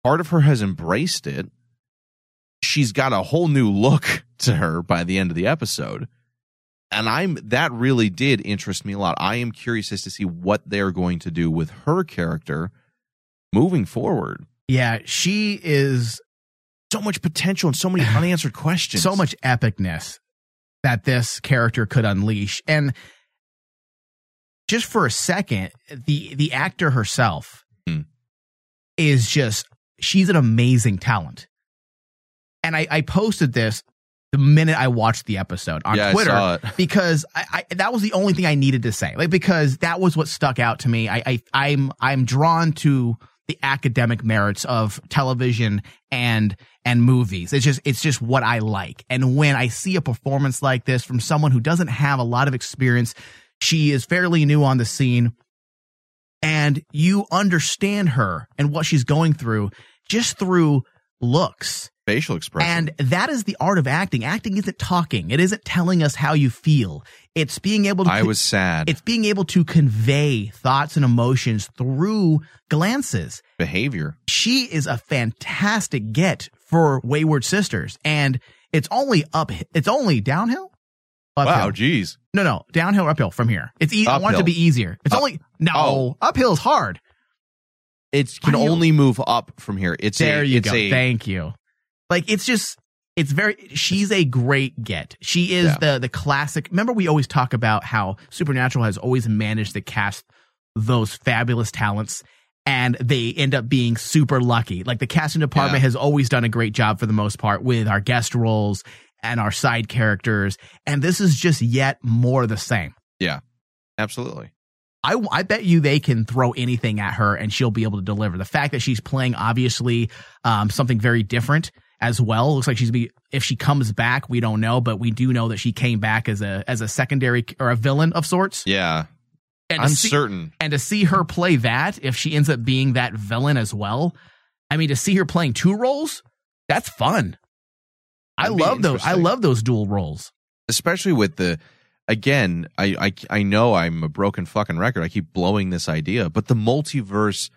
Part of her has embraced it. She's got a whole new look to her by the end of the episode and I'm that really did interest me a lot. I am curious as to see what they're going to do with her character moving forward. Yeah, she is so much potential and so many unanswered questions. So much epicness that this character could unleash. And just for a second, the the actor herself Hmm. is just she's an amazing talent. And I, I posted this the minute I watched the episode on Yeah, I Twitter it. because I, I that was the only thing I needed to say. Like because that was what stuck out to me. I, I I'm I'm drawn to the academic merits of television and and movies. It's just it's just what I like. And when I see a performance like this from someone who doesn't have a lot of experience, she is fairly new on the scene and you understand her and what she's going through just through looks facial expression. and that is the art of acting. Acting isn't talking. It isn't telling us how you feel. It's being able to I was sad. It's being able to convey thoughts and emotions through glances. Behavior. She is a fantastic get for Wayward Sisters and it's only up it's only downhill. Uphill. Wow, geez. No, no, downhill or uphill from here. It's easy. I want it to be easier. It's Up- only no, Oh. is hard. It can only move up from here. It's there a, you it's go. A, Thank you. Like it's just it's very she's a great get. She is Yeah. the the classic. Remember we always talk about how Supernatural has always managed to cast those fabulous talents and they end up being super lucky. Like the casting department Yeah. has always done a great job for the most part with our guest roles and our side characters and this is just yet more the same. yeah, absolutely. I, I bet you they can throw anything at her and she'll be able to deliver. The fact that she's playing obviously um, something very different as well. Looks like she's be if she comes back, we don't know, but we do know that she came back as a as a secondary or a villain of sorts. Yeah, And I'm see- certain. And to see her play that, if she ends up being that villain as well, I mean, to see her playing two roles, that's fun. I love those. I love those dual roles. especially with the again I, I i know i'm a broken fucking record i keep blowing this idea but the multiverse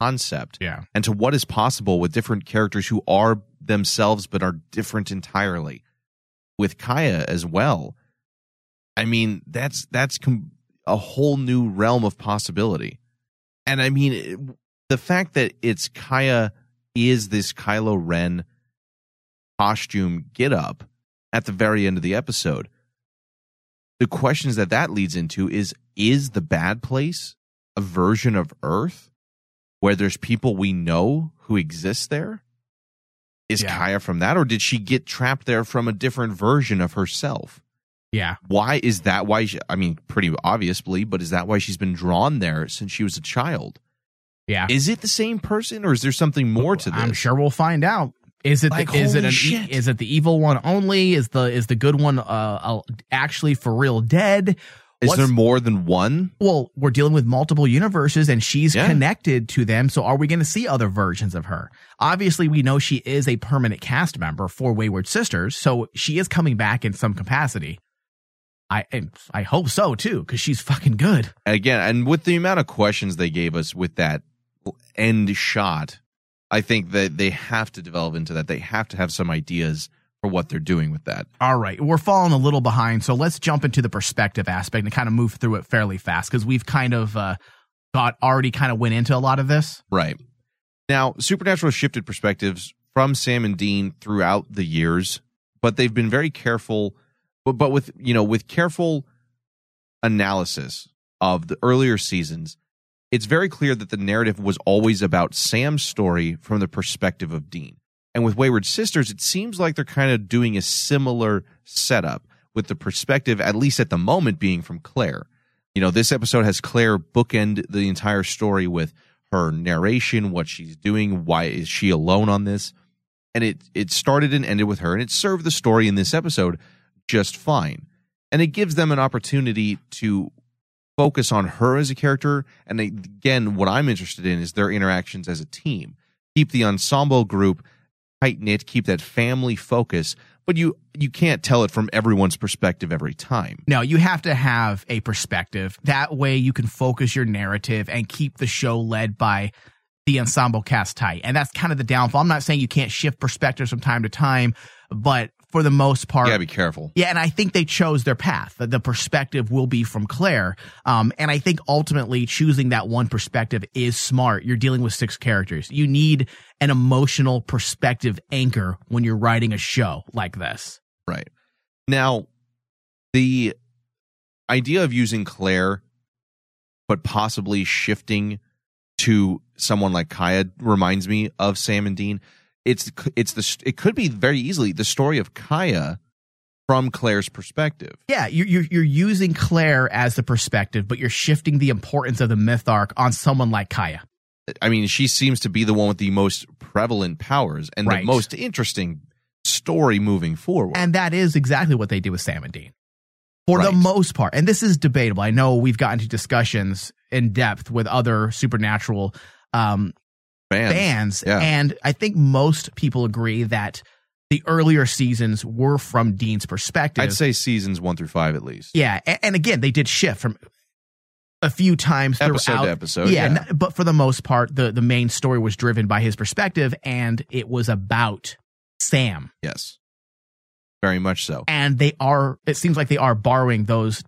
concept Yeah. and to what is possible with different characters who are themselves but are different entirely with kaia as well i mean that's that's com- a whole new realm of possibility and i mean it, the fact that it's kaia is this kylo ren costume get up at the very end of the episode the questions that that leads into is is the bad place a version of earth where there's people we know who exist there is Yeah. kaia from that or did she get trapped there from a different version of herself Yeah. why is that why she, i mean pretty obviously but is that why she's been drawn there since she was a child Yeah. is it the same person or is there something more to this I'm sure we'll find out. Is it Like, the, is it an, shit. is it the evil one only? Is the is the good one uh, uh actually for real dead? is What's- there more than one well, we're dealing with multiple universes and she's Yeah. connected to them. So are we going to see other versions of her? Obviously, we know she is a permanent cast member for Wayward Sisters. So she is coming back in some capacity. I and I hope so too, because she's fucking good. again, and with the amount of questions they gave us with that end shot, I think that they have to develop into that. They have to have some ideas for what they're doing with that. All right, we're falling a little behind, so let's jump into the perspective aspect and kind of move through it fairly fast because we've kind of uh, got already kind of went into a lot of this. Right. Now, Supernatural shifted perspectives from Sam and Dean throughout the years, but they've been very careful but but with, you know, with careful analysis of the earlier seasons, it's very clear that the narrative was always about Sam's story from the perspective of Dean. And with Wayward Sisters, it seems like they're kind of doing a similar setup with the perspective, at least at the moment, being from Claire. You know, this episode has Claire bookend the entire story with her narration, what she's doing, why is she alone on this, and it it started and ended with her, and it served the story in this episode just fine, and it gives them an opportunity to focus on her as a character, and again, what I'm interested in is their interactions as a team. Keep the ensemble group tight knit, keep that family focus, but you you can't tell it from everyone's perspective every time. No, you have to have a perspective. That way you can focus your narrative and keep the show led by the ensemble cast tight. And that's kind of the downfall. I'm not saying you can't shift perspectives from time to time, but for the most part, You gotta be careful. yeah, and I think they chose their path. The- The perspective will be from Claire. Um, and I think ultimately choosing that one perspective is smart. You're dealing with six characters. You need an emotional perspective anchor when you're writing a show like this. Right. Now, the idea of using Claire, but possibly shifting to someone like Kaia reminds me of Sam and Dean. It's it's the it could be very easily the story of Kaia from Claire's perspective. Yeah, you're, you're you're using Claire as the perspective, but you're shifting the importance of the myth arc on someone like Kaia. I mean, she seems to be the one with the most prevalent powers and Right. the most interesting story moving forward. And that is exactly what they do with Sam and Dean. For the most part. And this is debatable. I know we've gotten to discussions in depth with other supernatural um, Fans. fans. Yeah. And I think most people agree that the earlier seasons were from Dean's perspective. I'd say seasons one through five at least. Yeah, and, and again, they did shift from a few times throughout Episode to episode, Yeah, yeah. but for the most part, the the main story was driven by his perspective, and it was about Sam. Yes. Very much so. And they are. It seems like they are borrowing those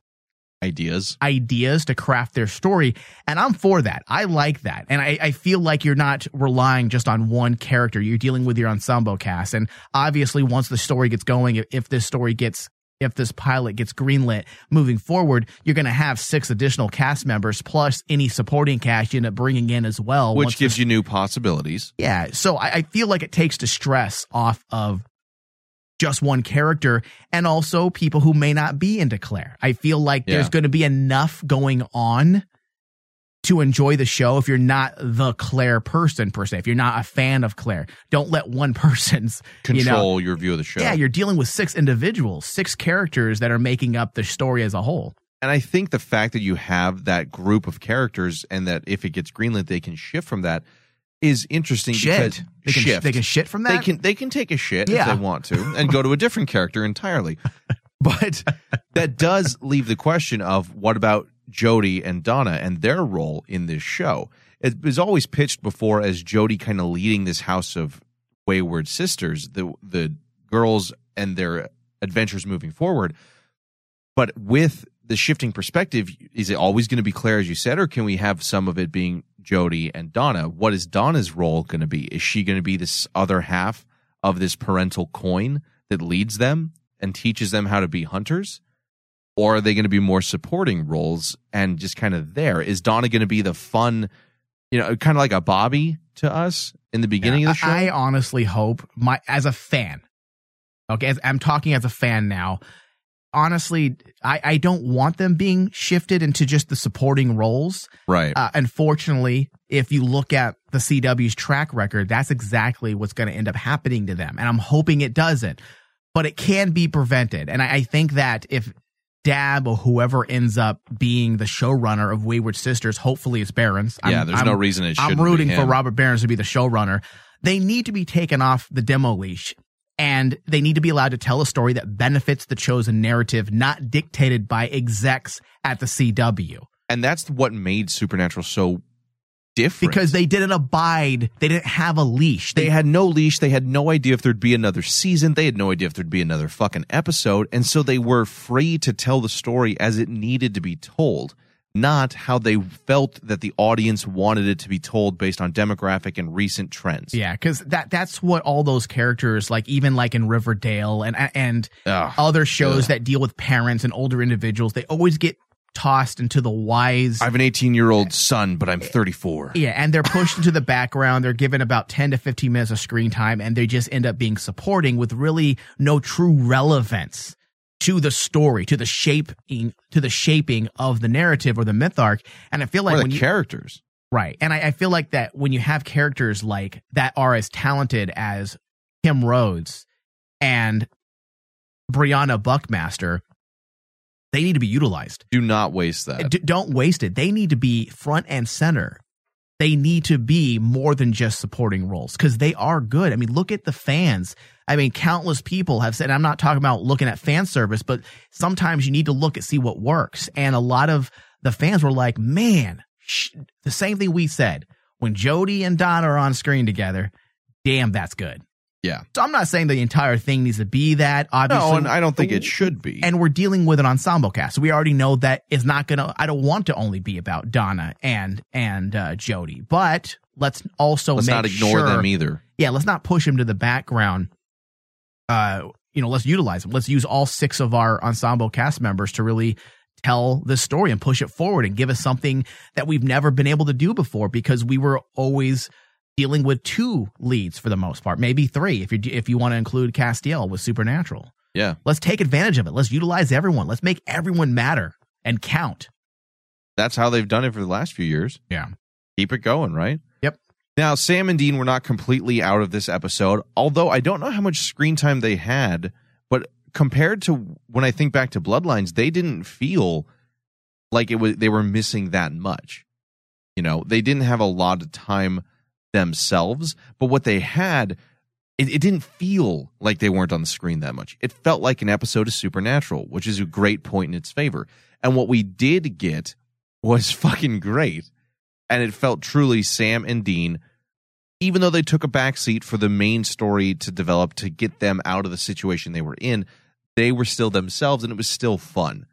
Ideas. ideas to craft their story, and I'm for that. I like that, and I, I feel like you're not relying just on one character. You're dealing with your ensemble cast, and obviously, once the story gets going, if, this story gets if this pilot gets greenlit moving forward, you're going to have six additional cast members plus any supporting cast you end up bringing in as well. Which gives you new possibilities. yeah. So I, I feel like it takes the stress off of just one character and also people who may not be into Claire. I feel like there's going to be enough going on to enjoy the show if you're not the Claire person per se. If you're not a fan of Claire, don't let one person's you know, Control your view of the show. yeah, you're dealing with six individuals, six characters that are making up the story as a whole. And I think the fact that you have that group of characters and that if it gets greenlit, they can shift from that is interesting Shit. because They can- shift. they can shit from that. They can they can take a shit Yeah. if they want to and go to a different character entirely. But that does leave the question of what about Jody and Donna and their role in this show? It was always pitched before as Jody kind of leading this house of wayward sisters, the the girls and their adventures moving forward. But with the shifting perspective, is it always going to be Claire, as you said, or can we have some of it being Jody and Donna? What is Donna's role going to be? Is she going to be this other half of this parental coin that leads them and teaches them how to be hunters? Or are they going to be more supporting roles and just kind of there? Is Donna going to be the fun, you know, kind of like a Bobby to us in the beginning of the show? I honestly hope my as a fan. Okay, as, I'm talking as a fan now. Honestly, I, I don't want them being shifted into just the supporting roles. right. Uh, unfortunately, if you look at the CW's track record, that's exactly what's going to end up happening to them. And I'm hoping it doesn't, but it can be prevented. And I, I think that if Dabb or whoever ends up being the showrunner of Wayward Sisters, hopefully it's Berens. Yeah, there's no reason it I'm shouldn't be rooting for. Robert Berens to be the showrunner. They need to be taken off the demo leash and they need to be allowed to tell a story that benefits the chosen narrative, not dictated by execs at the CW. and that's what made Supernatural so different. Because they didn't abide, they didn't have a leash. they had no leash. They had no idea if there'd be another season. They had no idea if there'd be another fucking episode. And so they were free to tell the story as it needed to be told. Not how they felt that the audience wanted it to be told based on demographic and recent trends. Yeah, because that that's what all those characters like, even like in Riverdale and and Ugh. other shows Ugh. that deal with parents and older individuals, they always get tossed into the wise. I have an 18 year old son, but I'm 34. yeah, and they're pushed into the background. They're given about ten to fifteen minutes of screen time, and they just end up being supporting with really no true relevance to the story, to the shaping, to the shaping of the narrative or the myth arc. And I feel like Or the when you, characters. Right. And I, I feel like that when you have characters like that are as talented as Kim Rhodes and Briana Buckmaster, they need to be utilized. Do not waste that. D- don't waste it. They need to be front and center. They need to be more than just supporting roles because they are good. I mean, look at the fans. I mean, countless people have said, I'm not talking about looking at fan service, but sometimes you need to look and see what works. And a lot of the fans were like, man, sh-, the same thing we said when Jody and Donna are on screen together. Damn, that's good. Yeah. So I'm not saying the entire thing needs to be that. Obviously, No, and I don't think it should be. and we're dealing with an ensemble cast. So we already know that it's not gonna. I don't want to only be about Donna and and uh, Jody, but let's also Let's not ignore sure- them either. Yeah, let's not push them to the background. Uh, you know, let's utilize them. Let's use all six of our ensemble cast members to really tell this story and push it forward and give us something that we've never been able to do before because we were always dealing with two leads for the most part, maybe three if you if you want to include Castiel with Supernatural. Yeah. Let's take advantage of it. Let's utilize everyone. Let's make everyone matter and count. That's how they've done it for the last few years. Yeah. Keep it going, right? Yep. Now, Sam and Dean were not completely out of this episode, although I don't know how much screen time they had, but compared to when I think back to Bloodlines, they didn't feel like it was they were missing that much. You know, they didn't have a lot of time themselves, but what they had it, it didn't feel like they weren't on the screen that much. It felt like an episode of Supernatural, which is a great point in its favor. And what we did get was fucking great. And it felt truly Sam and Dean, even though they took a backseat for the main story to develop to get them out of the situation they were in, they were still themselves and it was still fun.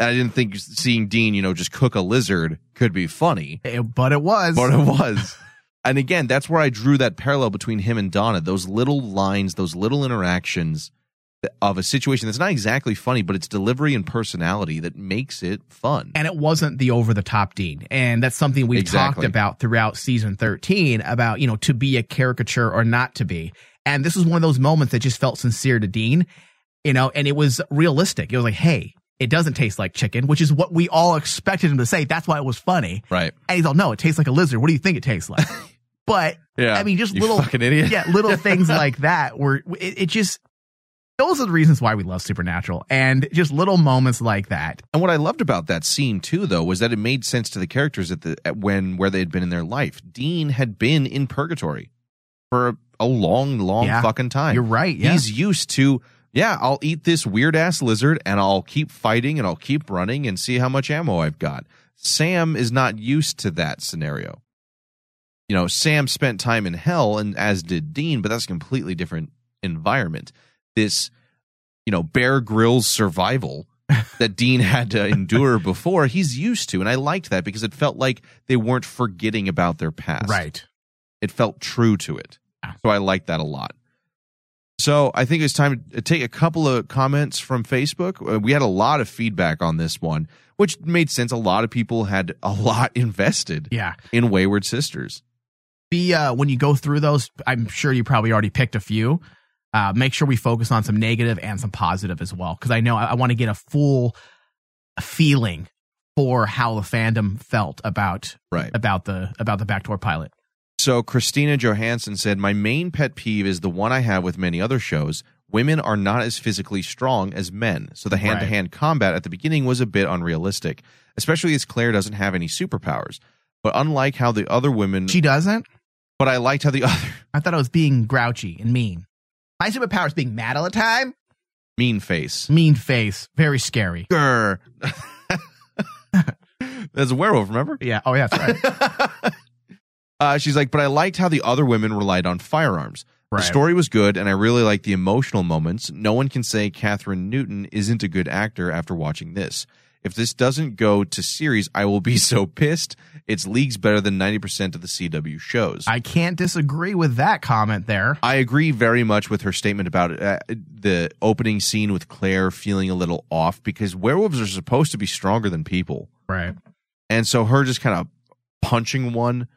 And I didn't think seeing Dean, you know, just cook a lizard could be funny. Eh, but it was. But it was. and again, that's where I drew that parallel between him and Donna. Those little lines, those little interactions of a situation that's not exactly funny, but it's delivery and personality that makes it fun. And it wasn't the over the top Dean. And that's something we've Exactly. talked about throughout season 13 about, you know, to be a caricature or not to be. And this was one of those moments that just felt sincere to Dean, you know, and it was realistic. It was like, hey, it doesn't taste like chicken, which is what we all expected him to say. That's why it was funny. Right. And he's all, no, it tastes like a lizard. What do you think it tastes like? but Yeah. I mean, just little. Yeah, little things like that were it, it just those are the reasons why we love Supernatural, and just little moments like that. And what I loved about that scene too, though, was that it made sense to the characters at the at when where they had been in their life. Dean had been in purgatory for a, a long, long Yeah. fucking time. You're right, yeah. He's used to. Yeah, I'll eat this weird ass lizard and I'll keep fighting and I'll keep running and see how much ammo I've got. Sam is not used to that scenario. You know, Sam spent time in hell and as did Dean, but that's a completely different environment. This, you know, Bear Grylls survival that Dean had to endure before, he's used to. And I liked that because it felt like they weren't forgetting about their past. Right. It felt true to it. So I liked that a lot. So I think it's time to take a couple of comments from Facebook. Uh, We had a lot of feedback on this one, which made sense. A lot of people had a lot invested Yeah. in Wayward Sisters. Be uh, when you go through those, I'm sure you probably already picked a few. Uh, make sure we focus on some negative and some positive as well, because I know I, I want to get a full feeling for how the fandom felt about Right. about the about the backdoor pilot. So Christina Johansson said, My main pet peeve is the one I have with many other shows. Women are not as physically strong as men, so the hand to hand combat at the beginning was a bit unrealistic, especially as Claire doesn't have any superpowers. But unlike how the other women. She doesn't? But I liked how the other. I thought I was being grouchy and mean. My superpower is being mad all the time. Mean face. Mean face, very scary. Grr. There's a werewolf, remember? Yeah. Oh, yeah, that's right. Uh, she's like, but I liked how the other women relied on firearms. Right. The story was good, and I really liked the emotional moments. No one can say Kathryn Newton isn't a good actor after watching this. If this doesn't go to series, I will be so pissed. It's leagues better than 90% of the CW shows. I can't disagree with that comment there. I agree very much with her statement about uh, the opening scene with Claire feeling a little off because werewolves are supposed to be stronger than people. Right. And so her just kind of punching one,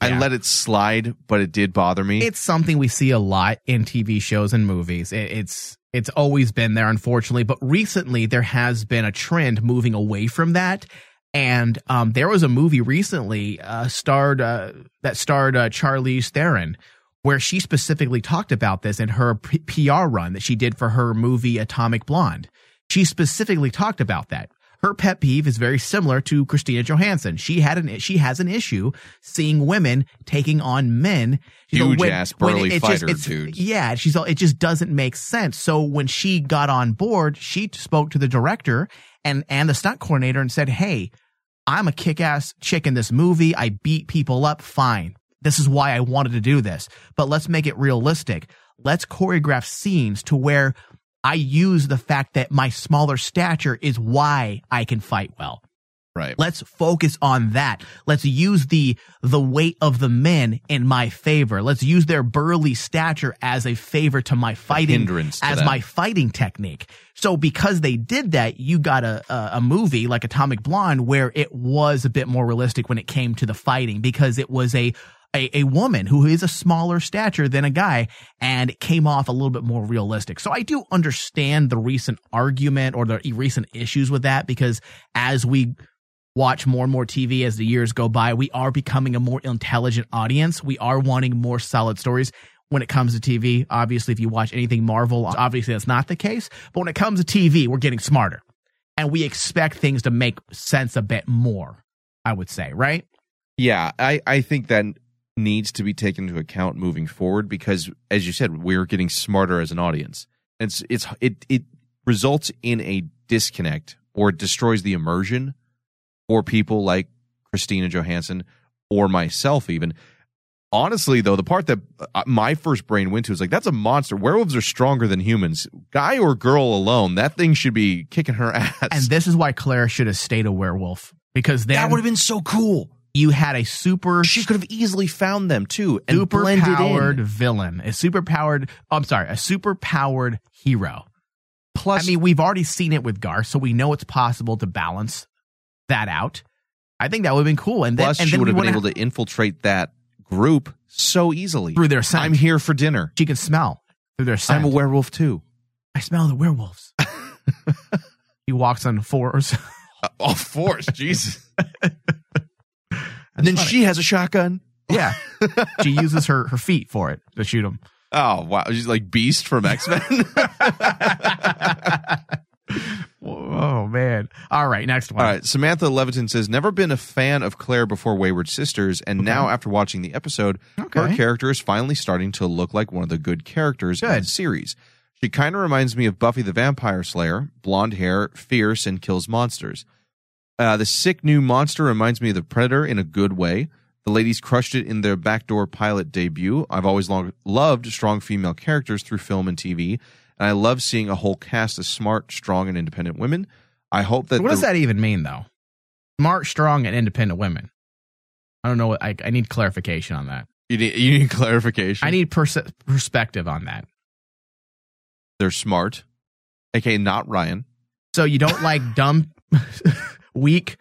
I Yeah. let it slide, but it did bother me. It's something we see a lot in TV shows and movies. It, it's it's always been there, unfortunately. But recently, there has been a trend moving away from that. And um, there was a movie recently uh, starred uh, that starred uh, Charlize Theron, where she specifically talked about this in her P- PR run that she did for her movie Atomic Blonde. She specifically talked about that. Her pet peeve is very similar to Christina Johansson. She had an she has an issue seeing women taking on men. She's Huge when- ass burly it- it just- fighter it's- dudes. Yeah, she's all. It just doesn't make sense. So when she got on board, she spoke to the director and and the stunt coordinator and said, "Hey, I'm a kick ass chick in this movie. I beat people up. Fine. This is why I wanted to do this. But let's make it realistic. Let's choreograph scenes to where I use the fact that my smaller stature is why I can fight well. right. Let's focus on that. Let's use the the weight of the men in my favor. Let's use their burly stature as a favor to my fighting hindrance as that. my fighting technique. So because they did that, you got a, a a movie like Atomic Blonde where it was a bit more realistic when it came to the fighting because it was a a, a woman who is a smaller stature than a guy and came off a little bit more realistic. So I do understand the recent argument or the recent issues with that because as we watch more and more TV as the years go by, we are becoming a more intelligent audience. We are wanting more solid stories. When it comes to TV, obviously, if you watch anything Marvel, obviously that's not the case. But when it comes to TV, we're getting smarter and we expect things to make sense a bit more, I would say, right? Yeah, I, I think that needs to be taken into account moving forward because, as you said, we're getting smarter as an audience. It's it's it it results in a disconnect or it destroys the immersion for people like Christina Johansson or myself even. Honestly, though, the part that uh, my first brain went to is like, that's a monster. Werewolves are stronger than humans. Guy or girl alone, that thing should be kicking her ass. And this is why Claire should have stayed a werewolf because then that would have been so cool. You had a super She could have easily found them too and super powered villain, a super powered. Oh, I'm sorry, a super powered hero. Plus, I mean, we've already seen it with Garth, so we know it's possible to balance that out. I think that would have been cool. And then, Plus, and she would have been able to infiltrate that group so easily. through their scent. I'm here for dinner. She can smell through their scent. I'm a werewolf too. I smell the werewolves. he walks on uh, fours. All fours, Jesus. and then she has a shotgun. yeah, she uses her her feet for it to shoot him. Oh wow, she's like Beast from X Men. Oh man! All right, next one. All right, Samantha Leviton says never been a fan of Claire before Wayward Sisters, and now after watching the episode, her character is finally starting to look like one of the good characters in the series. She kind of reminds me of Buffy the Vampire Slayer, blonde hair, fierce, and kills monsters. Uh, the sick new monster reminds me of the Predator in a good way. The ladies crushed it in their backdoor pilot debut. I've always long- loved strong female characters through film and TV, and I love seeing a whole cast of smart, strong, and independent women. I hope that what does that even mean, though? Smart, strong, and independent women. I don't know. What, I I need clarification on that. You need, you need clarification. I need perse- perspective on that. They're smart. Okay, not Ryan. So you don't like dumb, weak,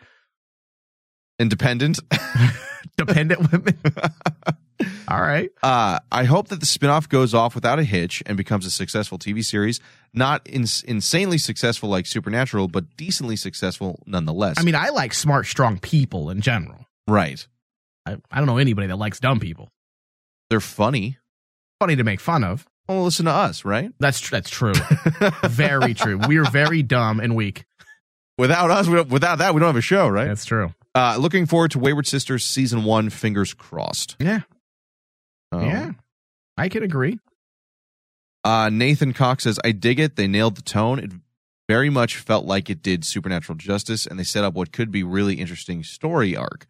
Independent. dependent women? All right. Uh, I hope that the spinoff goes off without a hitch and becomes a successful TV series. Not ins- insanely successful like Supernatural, but decently successful nonetheless. I mean, I like smart, strong people in general. right. I, I don't know anybody that likes dumb people. They're funny. Funny to make fun of. Well, listen to us, right? That's tr- that's true. very true. We're very dumb and weak. Without us, we don't, without that, we don't have a show, right? That's true. Uh, looking forward to Wayward Sisters season one. Fingers crossed. Yeah. Um, Yeah. I can agree. Uh, Nathan Cox says, I dig it. They nailed the tone. It very much felt like it did Supernatural Justice, and they set up what could be really interesting story arc.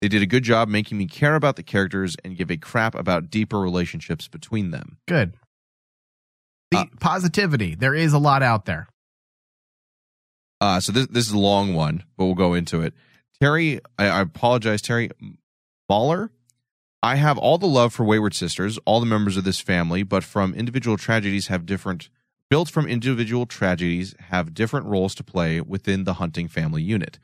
They did a good job making me care about the characters and give a crap about deeper relationships between them. Good. The Uh, positivity. There is a lot out there. Uh, so this this is a long one, but we'll go into it. Terry, I, I apologize, Terry Mahler. I have all the love for Wayward Sisters, all the members of this family, but from individual tragedies have different built from individual tragedies have different roles to play within the hunting family unit.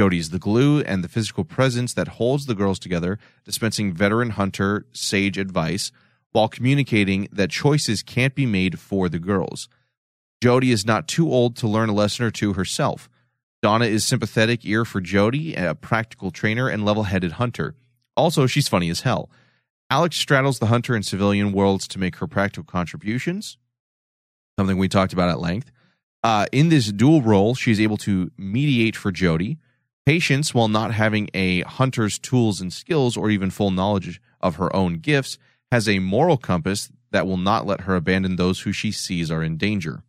Jody's the glue and the physical presence that holds the girls together, dispensing veteran hunter sage advice while communicating that choices can't be made for the girls. Jody is not too old to learn a lesson or two herself. Donna is sympathetic ear for Jody, a practical trainer and level-headed hunter. Also, she's funny as hell. Alex straddles the hunter and civilian worlds to make her practical contributions, something we talked about at length. Uh, in this dual role, she's able to mediate for Jody, patience while not having a hunter's tools and skills or even full knowledge of her own gifts, has a moral compass that will not let her abandon those who she sees are in danger.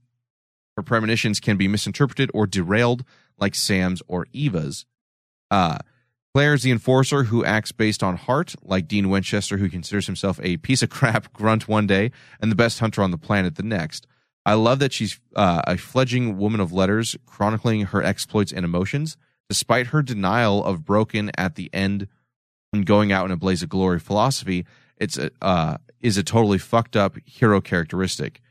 Her premonitions can be misinterpreted or derailed, like Sam's or Eva's. Uh, Claire is the enforcer who acts based on heart, like Dean Winchester, who considers himself a piece of crap grunt one day and the best hunter on the planet the next. I love that she's uh, a fledgling woman of letters, chronicling her exploits and emotions, despite her denial of broken at the end and going out in a blaze of glory philosophy. It's a, uh, is a totally fucked up hero characteristic.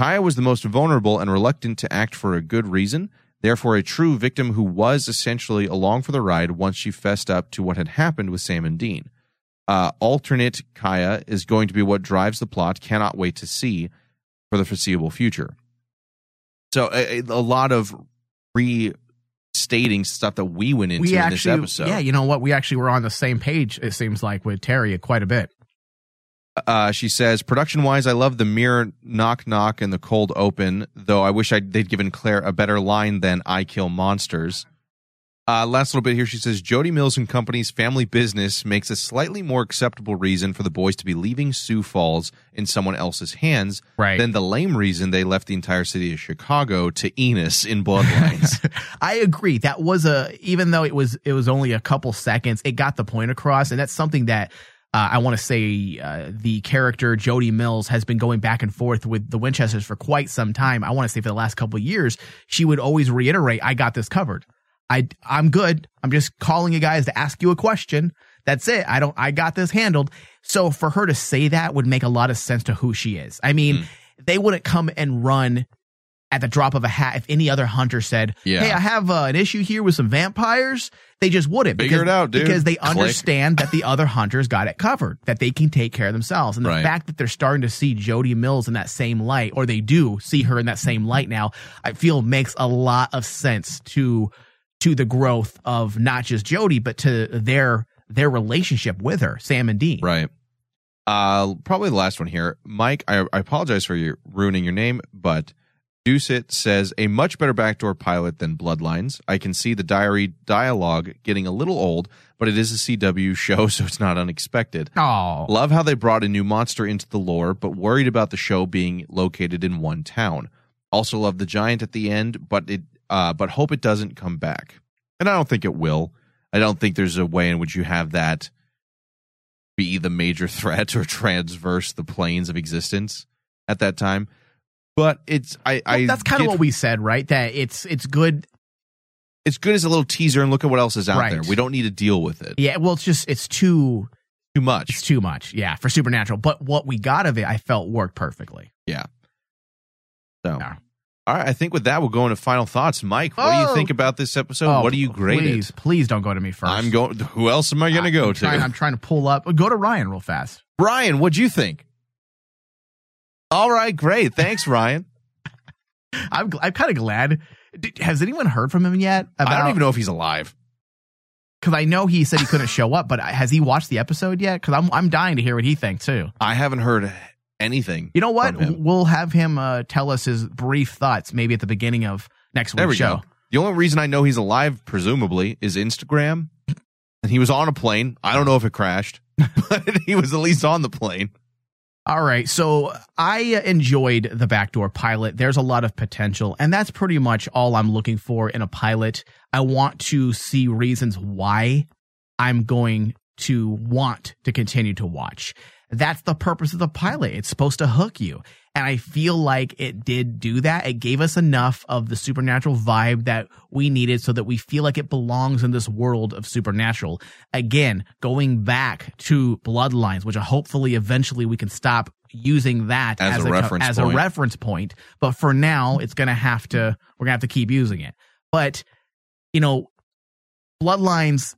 Kaia was the most vulnerable and reluctant to act for a good reason, therefore a true victim who was essentially along for the ride once she fessed up to what had happened with Sam and Dean. Uh, alternate Kaia is going to be what drives the plot. Cannot wait to see for the foreseeable future. So a, a lot of restating stuff that we went into we in actually, this episode. yeah, you know what? We actually were on the same page. It seems like with Terry quite a bit. Uh, she says, production wise, I love the mirror knock knock and the cold open, though I wish I'd, they'd given Claire a better line than I kill monsters. Uh, last little bit here, she says, Jody Mills and Company's family business makes a slightly more acceptable reason for the boys to be leaving Sioux Falls in someone else's hands Right. than the lame reason they left the entire city of Chicago to Ennis in Bloodlines. I agree. That was a even though it was it was only a couple seconds, it got the point across, and that's something that uh, I want to say uh, the character Jody Mills has been going back and forth with the Winchesters for quite some time. I want to say for the last couple of years, she would always reiterate, "I got this covered. I I'm good. I'm just calling you guys to ask you a question. That's it. I don't. I got this handled." So for her to say that would make a lot of sense to who she is. I mean, they wouldn't come and run at the drop of a hat if any other hunter said, Yeah. "Hey, I have uh, an issue here with some vampires." They just wouldn't Figure because, it out, dude. because they Click. understand that the other hunters got it covered, that they can take care of themselves, and the Right. fact that they're starting to see Jody Mills in that same light, or they do see her in that same light now, I feel makes a lot of sense to to the growth of not just Jody, but to their their relationship with her, Sam and Dean. Right. Uh, probably the last one here, Mike. I, I apologize for you ruining your name, but Deucit says a much better backdoor pilot than Bloodlines. I can see the diary dialogue getting a little old, but it is a CW show, so it's not unexpected. Oh, Love how they brought a new monster into the lore, but worried about the show being located in one town. Also love the giant at the end, but it uh, but hope it doesn't come back. And I don't think it will. I don't think there's a way in which you have that be the major threat or transverse the planes of existence at that time. But it's I, I that's kind of what we said, right? That it's it's good. it's good as a little teaser and look at what else is out Right. there. We don't need to deal with it Yeah, well, it's just it's too too much. it's too much. Yeah, for Supernatural. But what we got of it, I felt worked perfectly. Yeah. So, Yeah. all right. I think with that, we'll go into final thoughts. Mike, what do you Oh. think about this episode? Oh, what do you grade please, it? Please don't go to me 1st I'm going. Who else am I going to go to? I'm trying to pull up. Go to Ryan real fast. Ryan, what'd you think? All right, great. Thanks, Ryan. I'm gl- I'm kind of glad. Did, has anyone heard from him yet? I don't even know if he's alive. because I know he said he couldn't show up, but has he watched the episode yet? Because I'm I'm dying to hear what he thinks too. I haven't heard anything. You know what? We'll have him uh, tell us his brief thoughts maybe at the beginning of next There we week's show. go. The only reason I know he's alive, presumably, is Instagram. And he was on a plane. I don't know if it crashed, but he was at least on the plane. All right. So I enjoyed the backdoor pilot. There's a lot of potential, and that's pretty much all I'm looking for in a pilot. I want to see reasons why I'm going to want to continue to watch. That's the purpose of the pilot. It's supposed to hook you. And I feel like it did do that. It gave us enough of the supernatural vibe that we needed so that we feel like it belongs in this world of supernatural. Again, going back to bloodlines, which hopefully eventually we can stop using that As a co- reference as point. a reference point. But for now, it's going to have to, we're going to have to keep using it. But, you know, bloodlines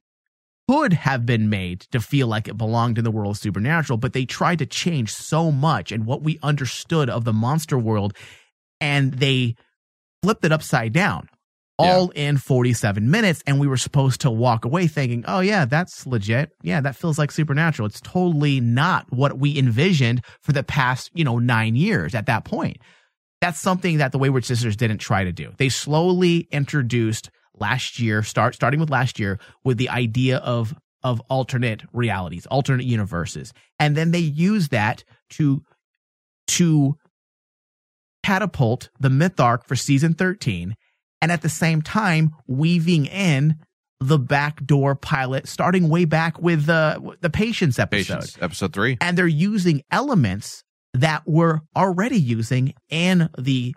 could have been made to feel like it belonged in the world of supernatural, but they tried to change so much and what we understood of the monster world, and they flipped it upside down. All in 47 minutes, and we were supposed to walk away thinking, oh, yeah, that's legit. Yeah, that feels like supernatural. It's totally not what we envisioned for the past, you know, nine years at that point. That's something that the Wayward Sisters didn't try to do. They slowly introduced last year, start starting with last year, with the idea of of alternate realities, alternate universes, and then they use that to to catapult the myth arc for season thirteen, and at the same time weaving in the backdoor pilot, starting way back with the the patience episode. Patience, episode three. and they're using elements that we're already using in the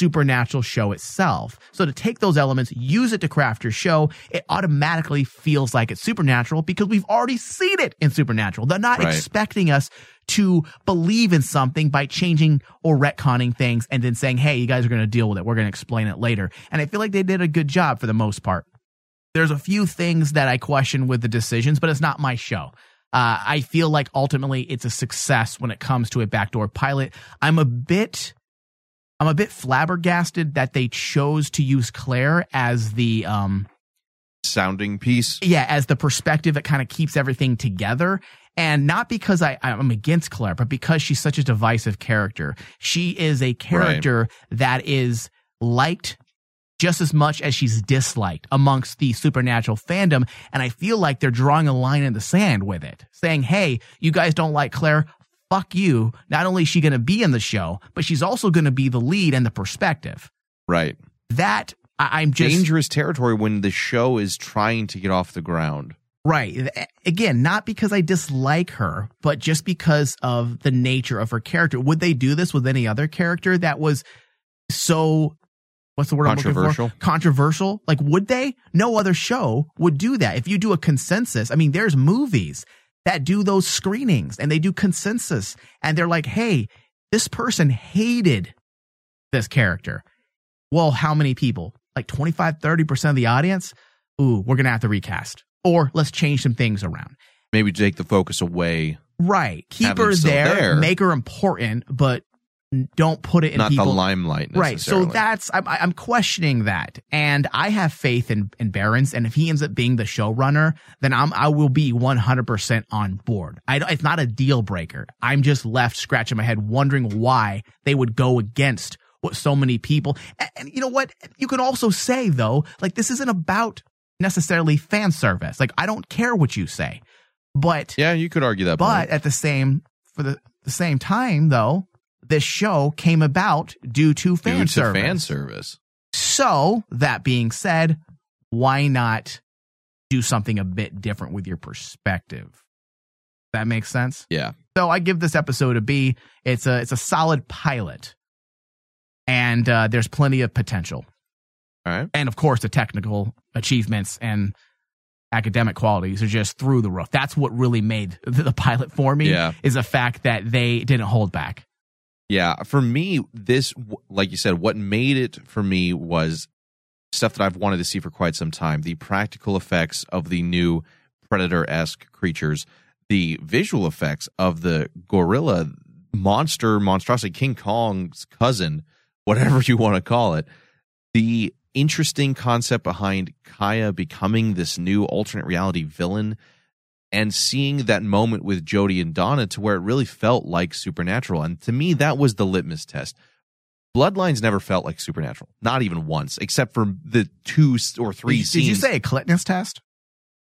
supernatural show itself. So to take those elements, use it to craft your show, it automatically feels like it's supernatural because we've already seen it in supernatural. They're not Right. expecting us to believe in something by changing or retconning things and then saying, "Hey, you guys are going to deal with it. We're going to explain it later." And I feel like they did a good job for the most part there's a few things that I question with the decisions, but it's not my show. Uh, I feel like ultimately it's a success when it comes to a backdoor pilot. I'm a bit, I'm a bit flabbergasted that they chose to use Claire as the, um, Sounding piece. yeah, as the perspective that kind of keeps everything together. And not because I, I'm against Claire, but because she's such a divisive character. She is a character that is liked just as much as she's disliked amongst the supernatural fandom. And I feel like they're drawing a line in the sand with it, saying, hey, you guys don't like Claire. Fuck you. Not only is she going to be in the show, but she's also going to be the lead and the perspective. Right. That I, I'm just Dangerous territory when the show is trying to get off the ground. Right. Again, not because I dislike her, but just because of the nature of her character. Would they do this with any other character that was so what's the word I'm looking for? Controversial? Controversial? Like would they? No other show would do that. If you do a consensus, I mean there's movies that do those screenings and they do consensus and they're like, "Hey, this person hated this character." Well, how many people? Like 25, 30% of the audience? Ooh, we're going to have to recast. Or let's change some things around. Maybe take the focus away. Right. Keep her there, there. make her important, but don't put it in Not people. the limelight Right. So that's I'm I'm questioning that, and I have faith in in Berens, and if he ends up being the showrunner, then I'm I will be 100 percent on board. I don't- it's not a deal breaker. I'm just left scratching my head, wondering why they would go against what so many people. And, and you know what? You can also say though, like this isn't about necessarily fan service. Like I don't care what you say, but Yeah, you could argue that but point. at the same for the, the same time though, this show came about due to fan Due to service. fan service. So that being said, why not do something a bit different with your perspective? That makes sense. Yeah. So I give this episode a B. It's a it's a solid pilot, and uh, there's plenty of potential. All right. And of course, the technical achievements and academic qualities are just through the roof. That's what really made the, the pilot for me. Yeah. Is the fact that they didn't hold back. Yeah, for me, this, like you said, what made it for me was stuff that I've wanted to see for quite some time. The practical effects of the new predator esque creatures, the visual effects of the gorilla monster, monstrosity, King Kong's cousin, whatever you want to call it. The interesting concept behind Kaia becoming this new alternate reality villain and seeing that moment with Jody and Donna to where it really felt like supernatural. And to me, that was the litmus test. Bloodlines never felt like supernatural, not even once, except for the two or three Did, scenes. did you say a clitness test?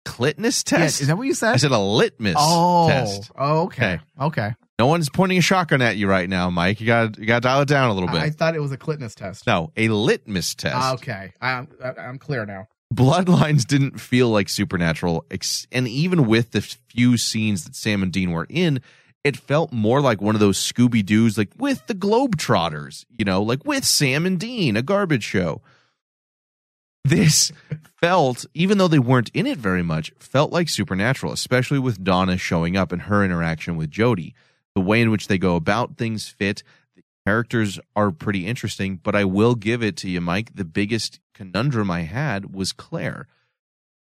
clitness Yeah, test? is that what you said? I said a litmus oh, test. oh, okay, okay. No one's pointing a shotgun at you right now, Mike. You got you got to dial it down a little bit. I, I thought it was a clitness test. no, a litmus test. Okay, I'm I'm clear now. Bloodlines didn't feel like supernatural, and even with the few scenes that Sam and Dean were in, it felt more like one of those Scooby Doo's, like with the Globetrotters, you know, like with Sam and Dean, a garbage show. This felt, even though they weren't in it very much, felt like supernatural, especially with Donna showing up and her interaction with Jody. The way in which they go about things fit. Characters are pretty interesting, but I will give it to you, Mike. The biggest conundrum I had was Claire.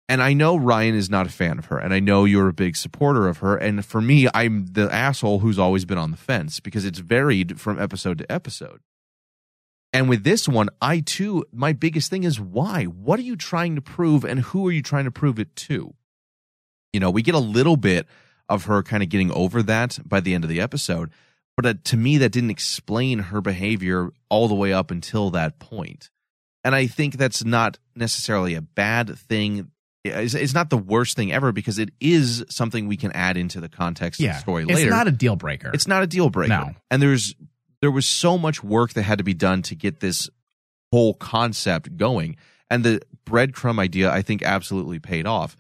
And I know Ryan is not a fan of her, and I know you're a big supporter of her. And for me, I'm the asshole who's always been on the fence because it's varied from episode to episode. And with this one, I too, my biggest thing is why? What are you trying to prove, and who are you trying to prove it to? You know, we get a little bit of her kind of getting over that by the end of the episode, but uh, to me, that didn't explain her behavior all the way up until that point. And I think that's not necessarily a bad thing. It's, it's not the worst thing ever because it is something we can add into the context of the story later. It's not a deal breaker. It's not a deal breaker. No. And there's there was so much work that had to be done to get this whole concept going. And the breadcrumb idea, I think, absolutely paid off.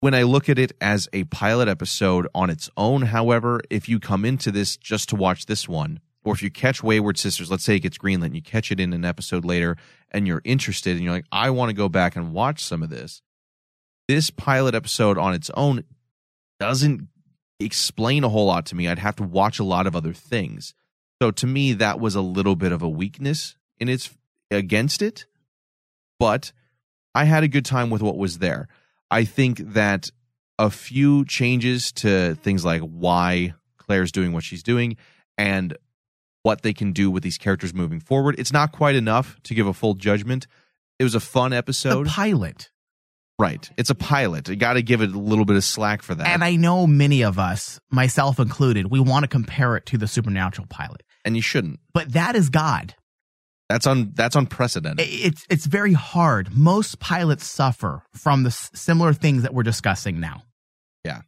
When I look at it as a pilot episode on its own, however, if you come into this just to watch this one, or if you catch Wayward Sisters, let's say it gets greenlit and you catch it in an episode later and you're interested and you're like, I want to go back and watch some of this, this pilot episode on its own doesn't explain a whole lot to me. I'd have to watch a lot of other things. So to me, that was a little bit of a weakness in its against it, but I had a good time with what was there. I think that a few changes to things like why Claire's doing what she's doing and what they can do with these characters moving forward. It's not quite enough to give a full judgment. It was a fun episode. the pilot. right. It's a pilot. You got to give it a little bit of slack for that. And I know many of us, myself included, we want to compare it to the supernatural pilot. and you shouldn't. But that is God. That's on that's unprecedented. It's it's very hard. Most pilots suffer from the s- similar things that we're discussing now. Yeah.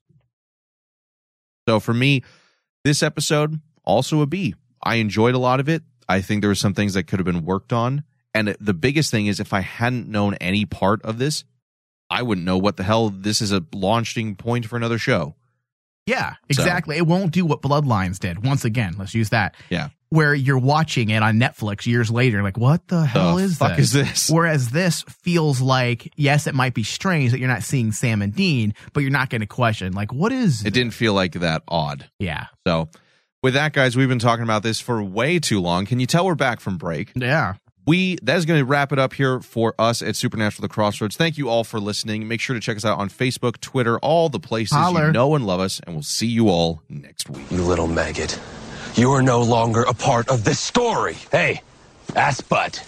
So for me, this episode also a B. I enjoyed a lot of it. I think there were some things that could have been worked on. And the biggest thing is if I hadn't known any part of this, I wouldn't know what the hell this is a launching point for another show. Yeah, So- exactly. It won't do what Bloodlines did. Once again, let's use that. Yeah. Where you're watching it on Netflix years later, like, what the hell The is fuck this? is this? Whereas this feels like, yes, it might be strange that you're not seeing Sam and Dean, but you're not going to question, like, what is? It didn't feel like that odd. Yeah. So with that, guys, we've been talking about this for way too long. Can you tell we're back from break? Yeah. we that is going to wrap it up here for us at Supernatural The Crossroads. Thank you all for listening. Make sure to check us out on Facebook, Twitter, all the places Holler. you know and love us, and we'll see you all next week. You little maggot. You are no longer a part of this story. Hey, ass butt.